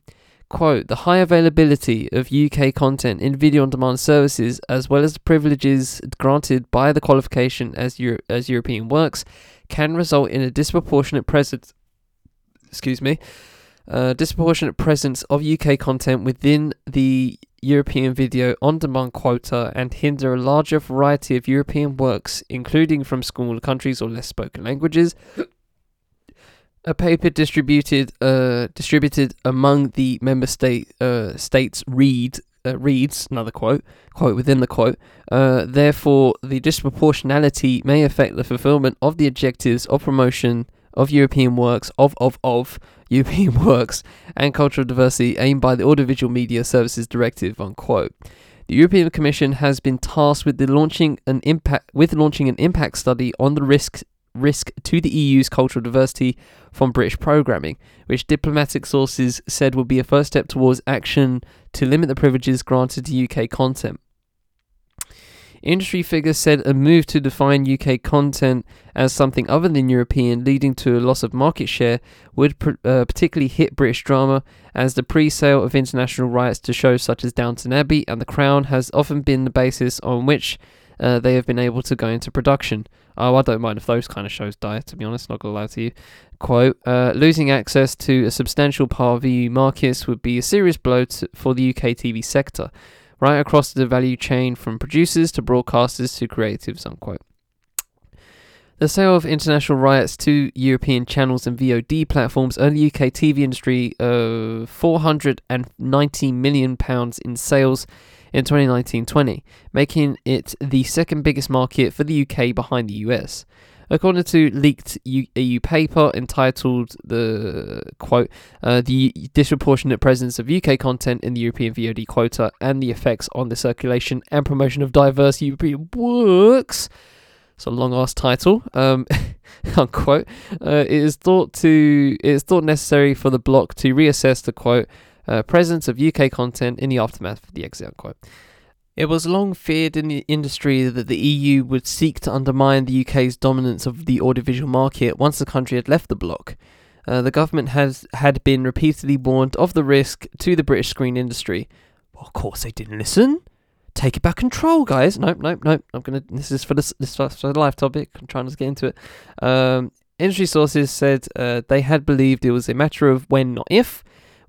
Quote, the high availability of UK content in video on demand services, as well as the privileges granted by the qualification as, Euro- as European works, can result in a disproportionate presence. Excuse me. Uh, disproportionate presence of UK content within the European video on demand quota and hinder a larger variety of European works, including from smaller countries or less spoken languages. A paper distributed uh, distributed among the member state uh, states read uh, reads another quote quote within the quote. Uh, therefore, the disproportionality may affect the fulfillment of the objectives of promotion of European works of of of European works and cultural diversity aimed by the Audiovisual Media Services Directive. Unquote. The European Commission has been tasked with launching an impact with launching an impact study on the risks risk to the EU's cultural diversity from British programming, which diplomatic sources said would be a first step towards action to limit the privileges granted to UK content. Industry figures said a move to define UK content as something other than European, leading to a loss of market share, would pr- uh, particularly hit British drama, as the pre sale of international rights to shows such as Downton Abbey and The Crown has often been the basis on which uh, they have been able to go into production. Oh, I don't mind if those kind of shows die, to be honest, not gonna lie to you. Quote, uh, losing access to a substantial part of EU markets would be a serious blow to, for the UK TV sector right across the value chain from producers to broadcasters to creatives, unquote. The sale of international rights to European channels and VOD platforms earned the UK TV industry uh, £490 million in sales in 2019-20, making it the second biggest market for the UK behind the US. According to leaked EU paper entitled the quote, uh, the disproportionate presence of UK content in the European VOD quota and the effects on the circulation and promotion of diverse European works. It's a long ass title. Um, unquote. Uh, it is thought to it is thought necessary for the bloc to reassess the quote uh, presence of UK content in the aftermath of the exit unquote. It was long feared in the industry that the EU would seek to undermine the UK's dominance of the audiovisual market once the country had left the bloc. Uh, the government has had been repeatedly warned of the risk to the British screen industry. Well, of course they didn't listen. Take it back control, guys. Nope, nope, nope. I'm gonna. This is for this. This is for the live topic. I'm trying to get into it. Um, industry sources said uh, they had believed it was a matter of when, not if,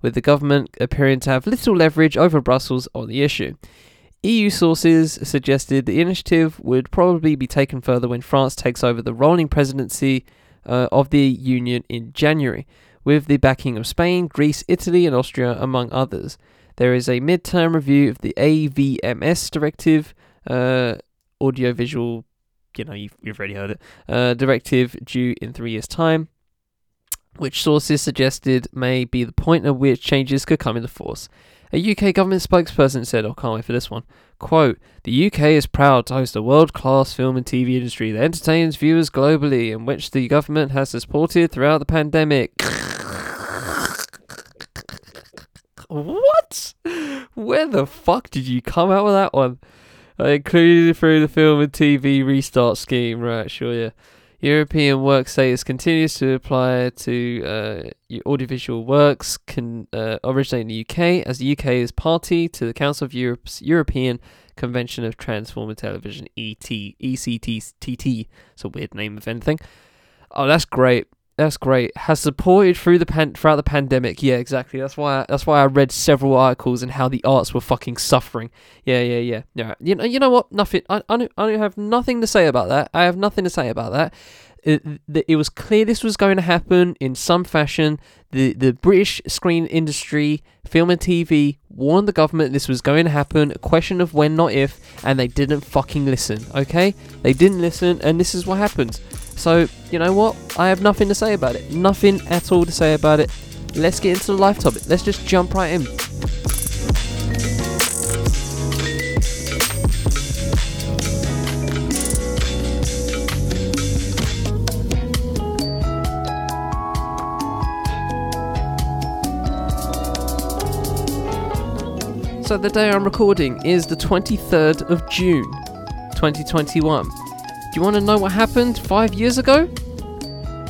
with the government appearing to have little leverage over Brussels on the issue. EU sources suggested the initiative would probably be taken further when France takes over the rolling presidency uh, of the Union in January, with the backing of Spain, Greece, Italy, and Austria, among others. There is a mid-term review of the AVMS directive, uh, audiovisual, you know, you've, you've already heard it, uh, directive due in three years' time, which sources suggested may be the point at which changes could come into force. A UK government spokesperson said, oh, can't wait for this one. Quote, the UK is proud to host a world-class film and TV industry that entertains viewers globally and which the government has supported throughout the pandemic. what? Where the fuck did you come out with that one? I included through the film and TV restart scheme, right, sure, yeah. European work status continues to apply to uh, audiovisual works can uh, originate in the UK, as the UK is party to the Council of Europe's European Convention of Transfrontier Television, ET, ECTT. It's a weird name of anything. Oh, that's great. That's great. Has supported through the pan- throughout the pandemic. Yeah, exactly. That's why. I, that's why I read several articles and how the arts were fucking suffering. Yeah, yeah, yeah. Yeah. You know. You know what? Nothing. I. I I have nothing to say about that. I have nothing to say about that. It, it was clear this was going to happen in some fashion. The the British screen industry, film and TV, warned the government this was going to happen. A question of when, not if, and they didn't fucking listen. Okay, they didn't listen, and this is what happened. So, you know what? I have nothing to say about it. Nothing at all to say about it. Let's get into the life topic. Let's just jump right in. So, the day I'm recording is the 23rd of June, 2021. Do you want to know what happened five years ago?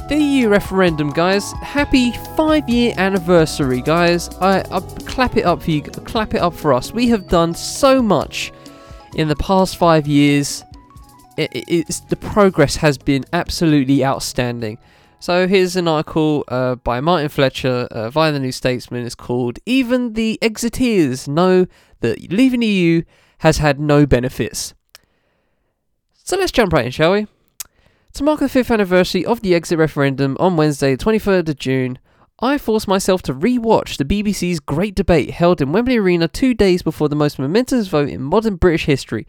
The EU referendum, guys. Happy five year anniversary, guys. I, I clap it up for you. Clap it up for us. We have done so much in the past five years. It, it's the progress has been absolutely outstanding. So here's an article uh, by Martin Fletcher uh, via the New Statesman. It's called "Even the Exiteers Know That Leaving the EU Has Had No Benefits." So let's jump right in, shall we? To mark the fifth anniversary of the exit referendum on Wednesday, 23rd of June, I forced myself to re-watch the BBC's Great Debate held in Wembley Arena two days before the most momentous vote in modern British history.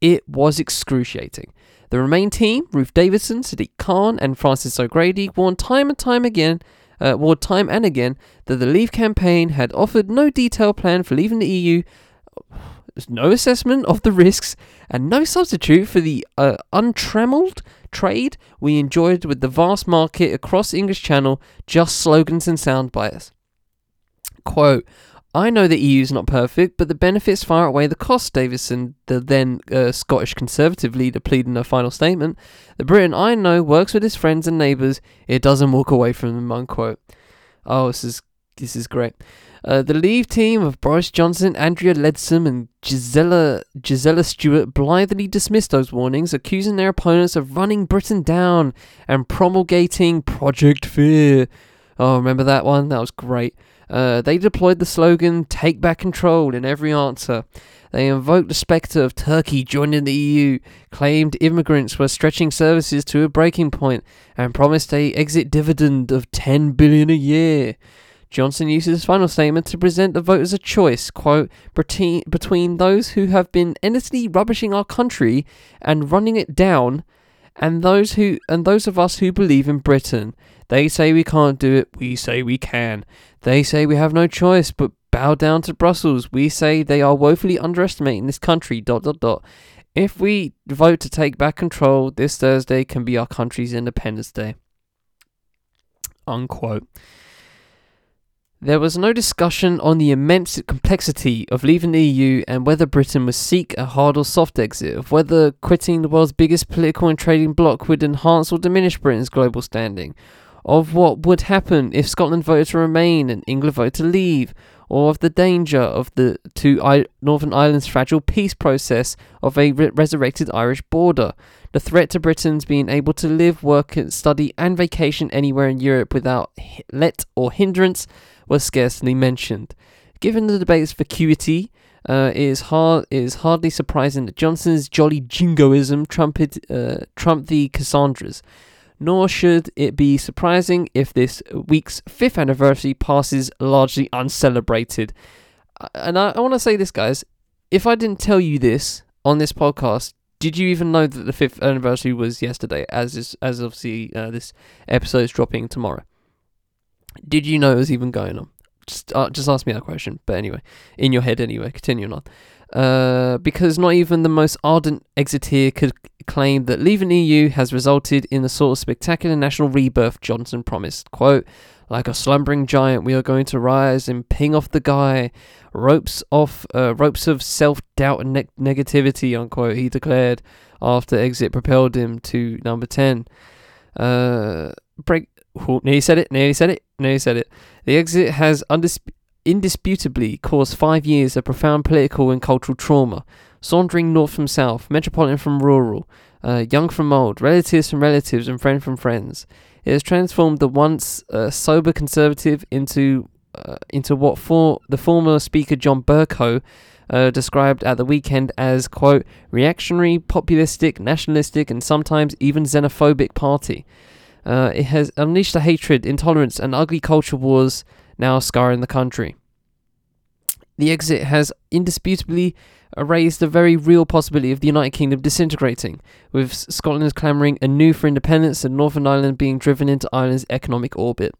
It was excruciating. The Remain team, Ruth Davidson, Sadiq Khan, and Frances O'Grady, warned time and time again, uh, warned time and again that the Leave campaign had offered no detailed plan for leaving the EU no assessment of the risks and no substitute for the uh, untrammeled trade we enjoyed with the vast market across the English Channel, just slogans and sound bites. Quote, I know the EU is not perfect, but the benefits far outweigh the costs, Davidson, the then uh, Scottish Conservative leader, pleaded in a final statement. The Britain I know works with his friends and neighbours, it doesn't walk away from them, unquote. Oh, this is, this is great. Uh, the Leave team of Boris Johnson, Andrea Leadsom, and Gisela, Gisela Stuart blithely dismissed those warnings, accusing their opponents of running Britain down and promulgating Project Fear. Oh, remember that one? That was great. Uh, they deployed the slogan Take Back Control in every answer. They invoked the spectre of Turkey joining the EU, claimed immigrants were stretching services to a breaking point, and promised a exit dividend of 10 billion a year. Johnson uses his final statement to present the voters a choice, quote, between those who have been endlessly rubbishing our country and running it down, and those who and those of us who believe in Britain. They say we can't do it, we say we can. They say we have no choice but bow down to Brussels. We say they are woefully underestimating this country. Dot dot dot. If we vote to take back control, this Thursday can be our country's Independence Day. Unquote. There was no discussion on the immense complexity of leaving the EU and whether Britain must seek a hard or soft exit, of whether quitting the world's biggest political and trading bloc would enhance or diminish Britain's global standing, of what would happen if Scotland voted to remain and England voted to leave, or of the danger of the two I- Northern Ireland's fragile peace process of a re- resurrected Irish border, the threat to Britain's being able to live, work, study, and vacation anywhere in Europe without let or hindrance was scarcely mentioned. Given the debate's vacuity, uh, it is hard it is hardly surprising that Johnson's jolly jingoism trumped uh, trumped the Cassandras. Nor should it be surprising if this week's fifth anniversary passes largely uncelebrated. And I, I want to say this, guys. If I didn't tell you this on this podcast, did you even know that the fifth anniversary was yesterday? As is, as obviously uh, this episode is dropping tomorrow. Did you know it was even going on? Just, uh, just ask me that question. But anyway, in your head anyway. Continuing on. Uh, because not even the most ardent exiteer could claim that leaving the EU has resulted in the sort of spectacular national rebirth Johnson promised. Quote, like a slumbering giant, we are going to rise and ping off the guy. Ropes off, uh, ropes of self-doubt and ne- negativity, unquote, he declared after exit propelled him to number 10. Uh, break, oh, nearly said it, nearly said it, nearly said it. The exit has undisp- indisputably caused five years of profound political and cultural trauma. Sauntering north from south, metropolitan from rural, uh, young from old, relatives from relatives, and friend from friends. It has transformed the once uh, sober conservative into uh, into what for the former Speaker John Bercow uh, described at the weekend as quote reactionary, populistic, nationalistic, and sometimes even xenophobic party. Uh, it has unleashed a hatred, intolerance, and ugly culture wars now scarring the country. The exit has indisputably erased the very real possibility of the United Kingdom disintegrating, with Scotland clamouring anew for independence and Northern Ireland being driven into Ireland's economic orbit.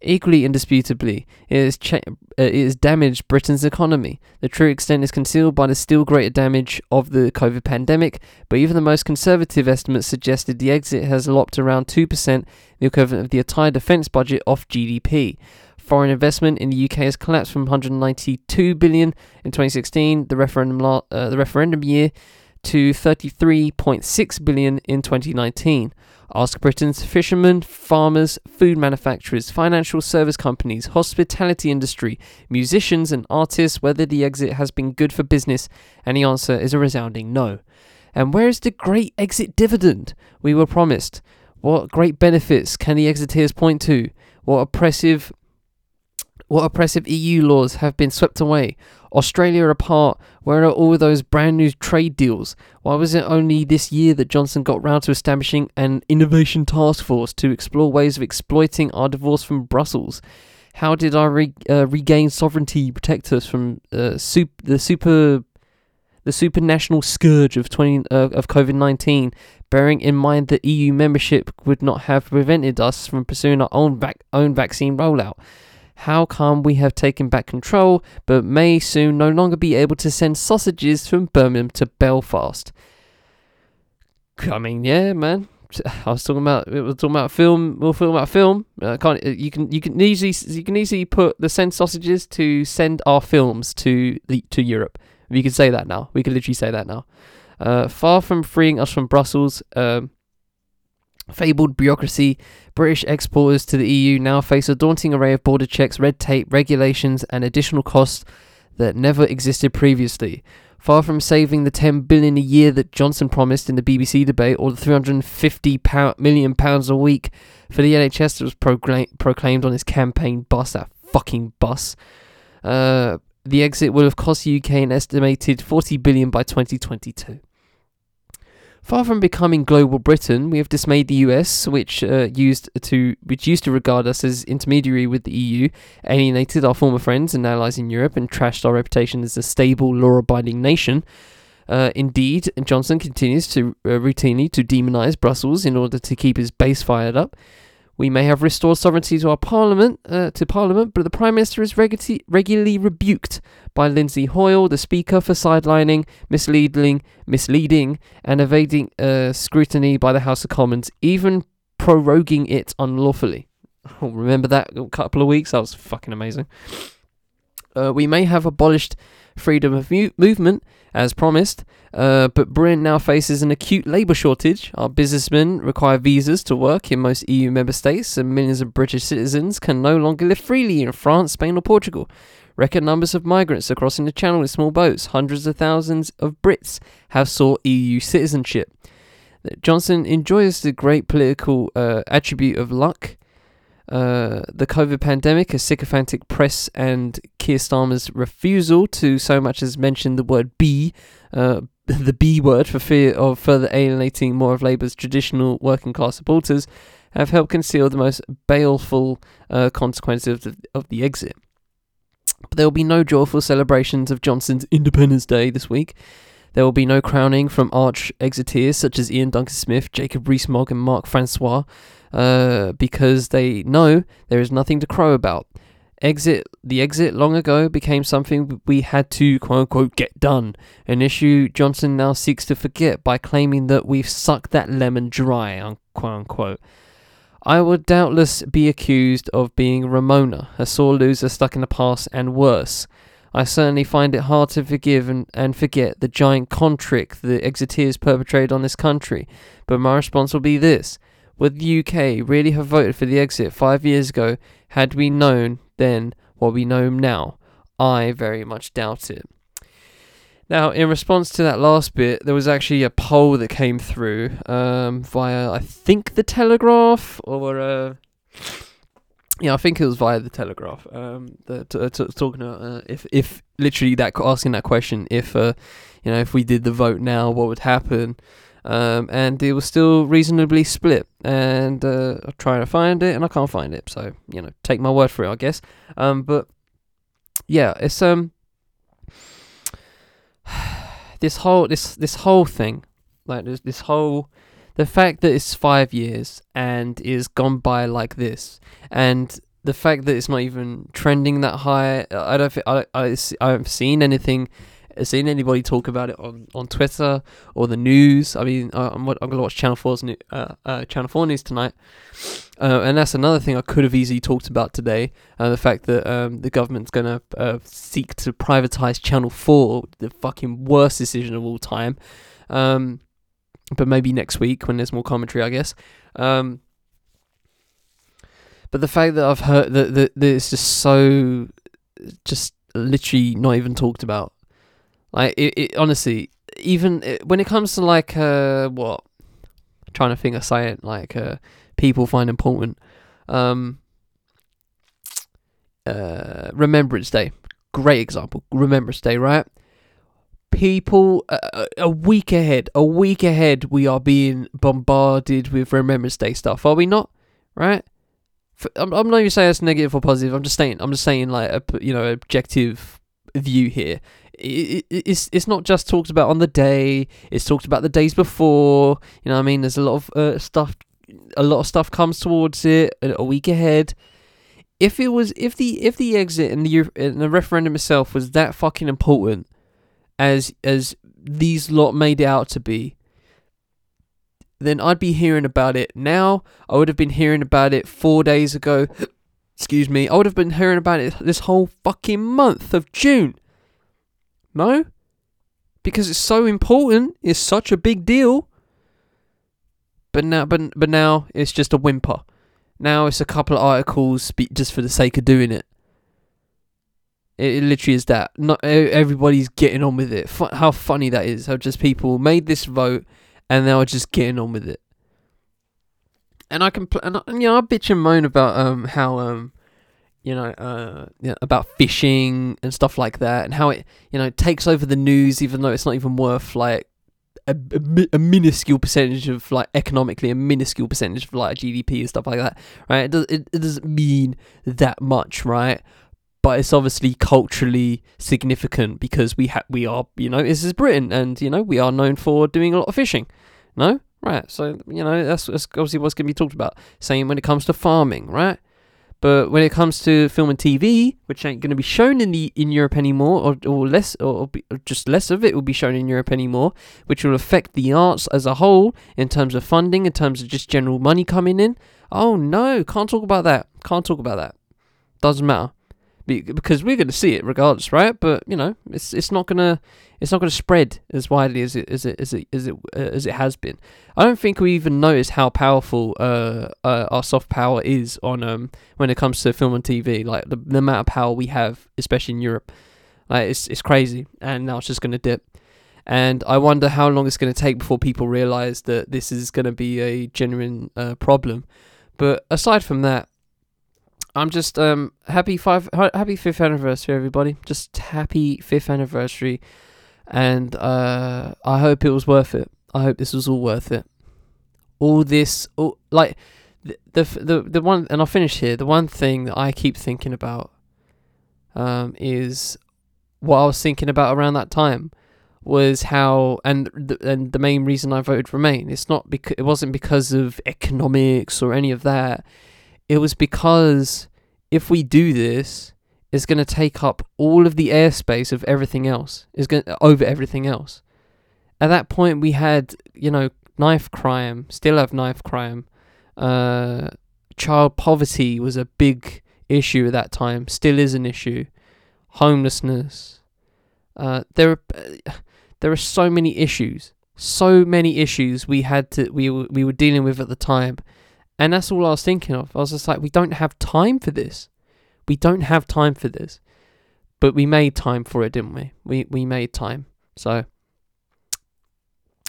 Equally indisputably, it has, cha- uh, it has damaged Britain's economy. The true extent is concealed by the still greater damage of the COVID pandemic, but even the most conservative estimates suggested the exit has lopped around 2%, the equivalent of the entire defence budget, off GDP. Foreign investment in the UK has collapsed from 192 billion in 2016, the referendum la- uh, the referendum year, to 33.6 billion in 2019. Ask Britain's fishermen, farmers, food manufacturers, financial service companies, hospitality industry, musicians, and artists whether the exit has been good for business, and the answer is a resounding no. And where is the great exit dividend we were promised? What great benefits can the exiteers point to? What oppressive what oppressive EU laws have been swept away? Australia apart, where are all those brand new trade deals? Why was it only this year that Johnson got round to establishing an innovation task force to explore ways of exploiting our divorce from Brussels? How did our re- uh, regained sovereignty protect us from uh, sup- the super the supranational scourge of 20 uh, of COVID-19, bearing in mind that EU membership would not have prevented us from pursuing our own vac- own vaccine rollout? How come we have taken back control, but may soon no longer be able to send sausages from Birmingham to Belfast? I mean, yeah, man. I was talking about we were talking about film. We'll film about film. Can't uh, you can you can easily you can easily put the send sausages to send our films to the to Europe. We can say that now. We can literally say that now. Uh, far from freeing us from Brussels, um, fabled bureaucracy, British exporters to the EU now face a daunting array of border checks, red tape, regulations, and additional costs that never existed previously. Far from saving the 10 billion a year that Johnson promised in the BBC debate, or the 350 pound, million pounds a week for the NHS that was proclaim- proclaimed on his campaign bus, that fucking bus. Uh, the exit will have cost the UK an estimated 40 billion by 2022. Far from becoming global Britain, we have dismayed the US, which uh, used to which used to regard us as intermediary with the EU, alienated our former friends and allies in Europe, and trashed our reputation as a stable, law-abiding nation. Uh, indeed, Johnson continues to uh, routinely to demonise Brussels in order to keep his base fired up. We may have restored sovereignty to our parliament, uh, to parliament, but the prime minister is regu- regularly rebuked by Lindsay Hoyle, the speaker, for sidelining, misleading, misleading, and evading uh, scrutiny by the House of Commons, even proroguing it unlawfully. Oh, remember that couple of weeks? That was fucking amazing. Uh, we may have abolished freedom of mu- movement, as promised, uh, but Britain now faces an acute labour shortage. Our businessmen require visas to work in most EU member states, and millions of British citizens can no longer live freely in France, Spain, or Portugal. Record numbers of migrants are crossing the channel in small boats. Hundreds of thousands of Brits have sought EU citizenship. Johnson enjoys the great political uh, attribute of luck. Uh, the COVID pandemic, a sycophantic press, and Keir Starmer's refusal to so much as mention the word B, uh, the B word, for fear of further alienating more of Labour's traditional working class supporters, have helped conceal the most baleful uh, consequences of the, of the exit. But there will be no joyful celebrations of Johnson's Independence Day this week. There will be no crowning from arch exiteers such as Iain Duncan Smith, Jacob Rees-Mogg, and Mark Francois, uh, because they know there is nothing to crow about. Exit the exit long ago became something we had to quote unquote get done, an issue Johnson now seeks to forget by claiming that we've sucked that lemon dry, quote unquote. I would doubtless be accused of being Remoaner, a sore loser stuck in the past, and worse. I certainly find it hard to forgive and, and forget the giant con trick the exiteers perpetrated on this country, but my response will be this. Would the UK really have voted for the exit five years ago had we known then what we know now? I very much doubt it. Now, in response to that last bit, there was actually a poll that came through um, via, I think, the Telegraph or. Uh, yeah, I think it was via the Telegraph. Um, the, t- t- talking about uh, if if literally that asking that question, if uh, you know, if we did the vote now, what would happen? Um, and it was still reasonably split. And uh, I'm trying to find it, and I can't find it. So you know, take my word for it, I guess. Um, but yeah, it's um this whole this this whole thing, like this this whole the fact that it's five years and is gone by like this, and the fact that it's not even trending that high, I don't I I I haven't seen anything seen anybody talk about it on, on Twitter or the news. I mean, I'm, I'm going to watch Channel 4's new, uh, uh, Channel 4 news tonight. Uh, and that's another thing I could have easily talked about today. Uh, the fact that um, the government's going to uh, seek to privatize Channel 4, the fucking worst decision of all time. Um, but maybe next week when there's more commentary, I guess. Um, but the fact that I've heard that, that, that it's just so, just literally not even talked about like it, it honestly, even it, when it comes to like uh what, trying to think of saying like uh people find important, um, uh Remembrance Day, great example. Remembrance Day, right? People uh, uh a week ahead, a week ahead, we are being bombarded with Remembrance Day stuff, are we not? Right? I'm, I'm not even saying it's negative or positive. I'm just saying I'm just saying like a you know objective view here it, it's it's not just talked about on the day. It's talked about the days before. You know, I mean, there's a lot of uh, stuff. A lot of stuff comes towards it a, week ahead. if it was if the if the exit and the and the referendum itself was that fucking important as as these lot made it out to be, then I'd be hearing about it now. I would have been hearing about it four days ago. Excuse me. I would have been hearing about it this whole fucking month of June. No? Because it's so important. It's such a big deal. But now, but, but now it's just a whimper. Now it's a couple of articles just for the sake of doing it. It, it literally is that. Not everybody's getting on with it. How funny that is. How just people made this vote and they are just getting on with it. And I can, pl- and, I, you know, I bitch and moan about um how um you know uh you know, about fishing and stuff like that, and how it you know takes over the news, even though it's not even worth like a, a, a, minuscule percentage of like economically a minuscule percentage of like GDP and stuff like that, right? It, does, it, it doesn't mean that much, right? But it's obviously culturally significant because we ha- we are you know this is Britain and you know we are known for doing a lot of fishing, no, right? So you know that's, that's obviously what's going to be talked about. Same when it comes to farming, right? But when it comes to film and TV, which ain't going to be shown in the in Europe anymore, or, or less, or, be, or, just less of it will be shown in Europe anymore, which will affect the arts as a whole in terms of funding, in terms of just general money coming in. Oh no, can't talk about that. Can't talk about that. Doesn't matter because we're going to see it regardless, right? But you know, it's it's not gonna it's not gonna spread as widely as it as it as it as it uh, as it has been. I don't think we even notice how powerful uh, uh, our soft power is on um when it comes to film and TV. Like the, the amount of power we have, especially in Europe, like it's it's crazy. And now it's just gonna dip. And I wonder how long it's going to take before people realize that this is going to be a genuine uh, problem. But aside from that, I'm just um happy five happy fifth anniversary, everybody. Just happy fifth anniversary, and uh, I hope it was worth it. I hope this was all worth it. All this, all like the the the, the one, and I'll finish here. The one thing that I keep thinking about, um, is what I was thinking about around that time was how and the, and the main reason I voted Remain. It's not because it wasn't because of economics or any of that it was because if we do this, it's going to take up all of the airspace of everything else. Is going over everything else. At that point, we had you know knife crime, still have knife crime. Uh, child poverty was a big issue at that time, still is an issue. Homelessness. Uh, there are there are so many issues, so many issues we had to we we were dealing with at the time and that's all I was thinking of. I was just like, we don't have time for this. We don't have time for this. But we made time for it, didn't we? We we made time. So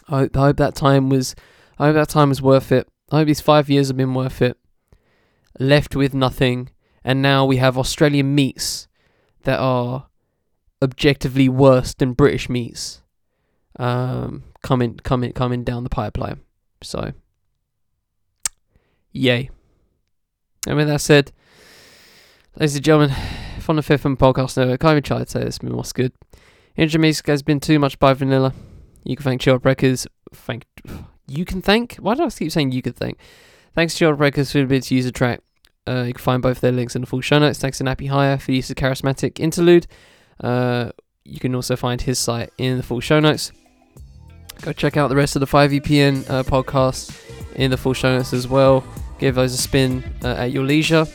I hope, I hope that time was I hope that time was worth it. I hope these five years have been worth it. Left with nothing, and now we have Australian meats that are objectively worse than British meats um, coming coming coming down the pipeline. So Yay. And with that said, ladies and gentlemen, from the Fifth and Podcast Network, I can't even try to say this, but what's good. Intro music has been too much by Vanilla. You can thank Chill Records. Thank you can thank. Why do I keep saying you can thank? Thanks to Chill Records for the ability to use the track. Uh, you can find both their links in the full show notes. Thanks to Nappy Hire for the use of Charismatic Interlude. Uh, you can also find his site in the full show notes. Go check out the rest of the 5VPN uh, podcasts in the full show notes as well. Give those a spin uh, at your leisure.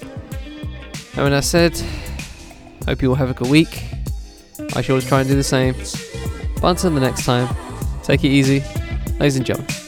And when I said, hope you all have a good week. I shall always try and do the same. But until the next time, take it easy, ladies and gentlemen.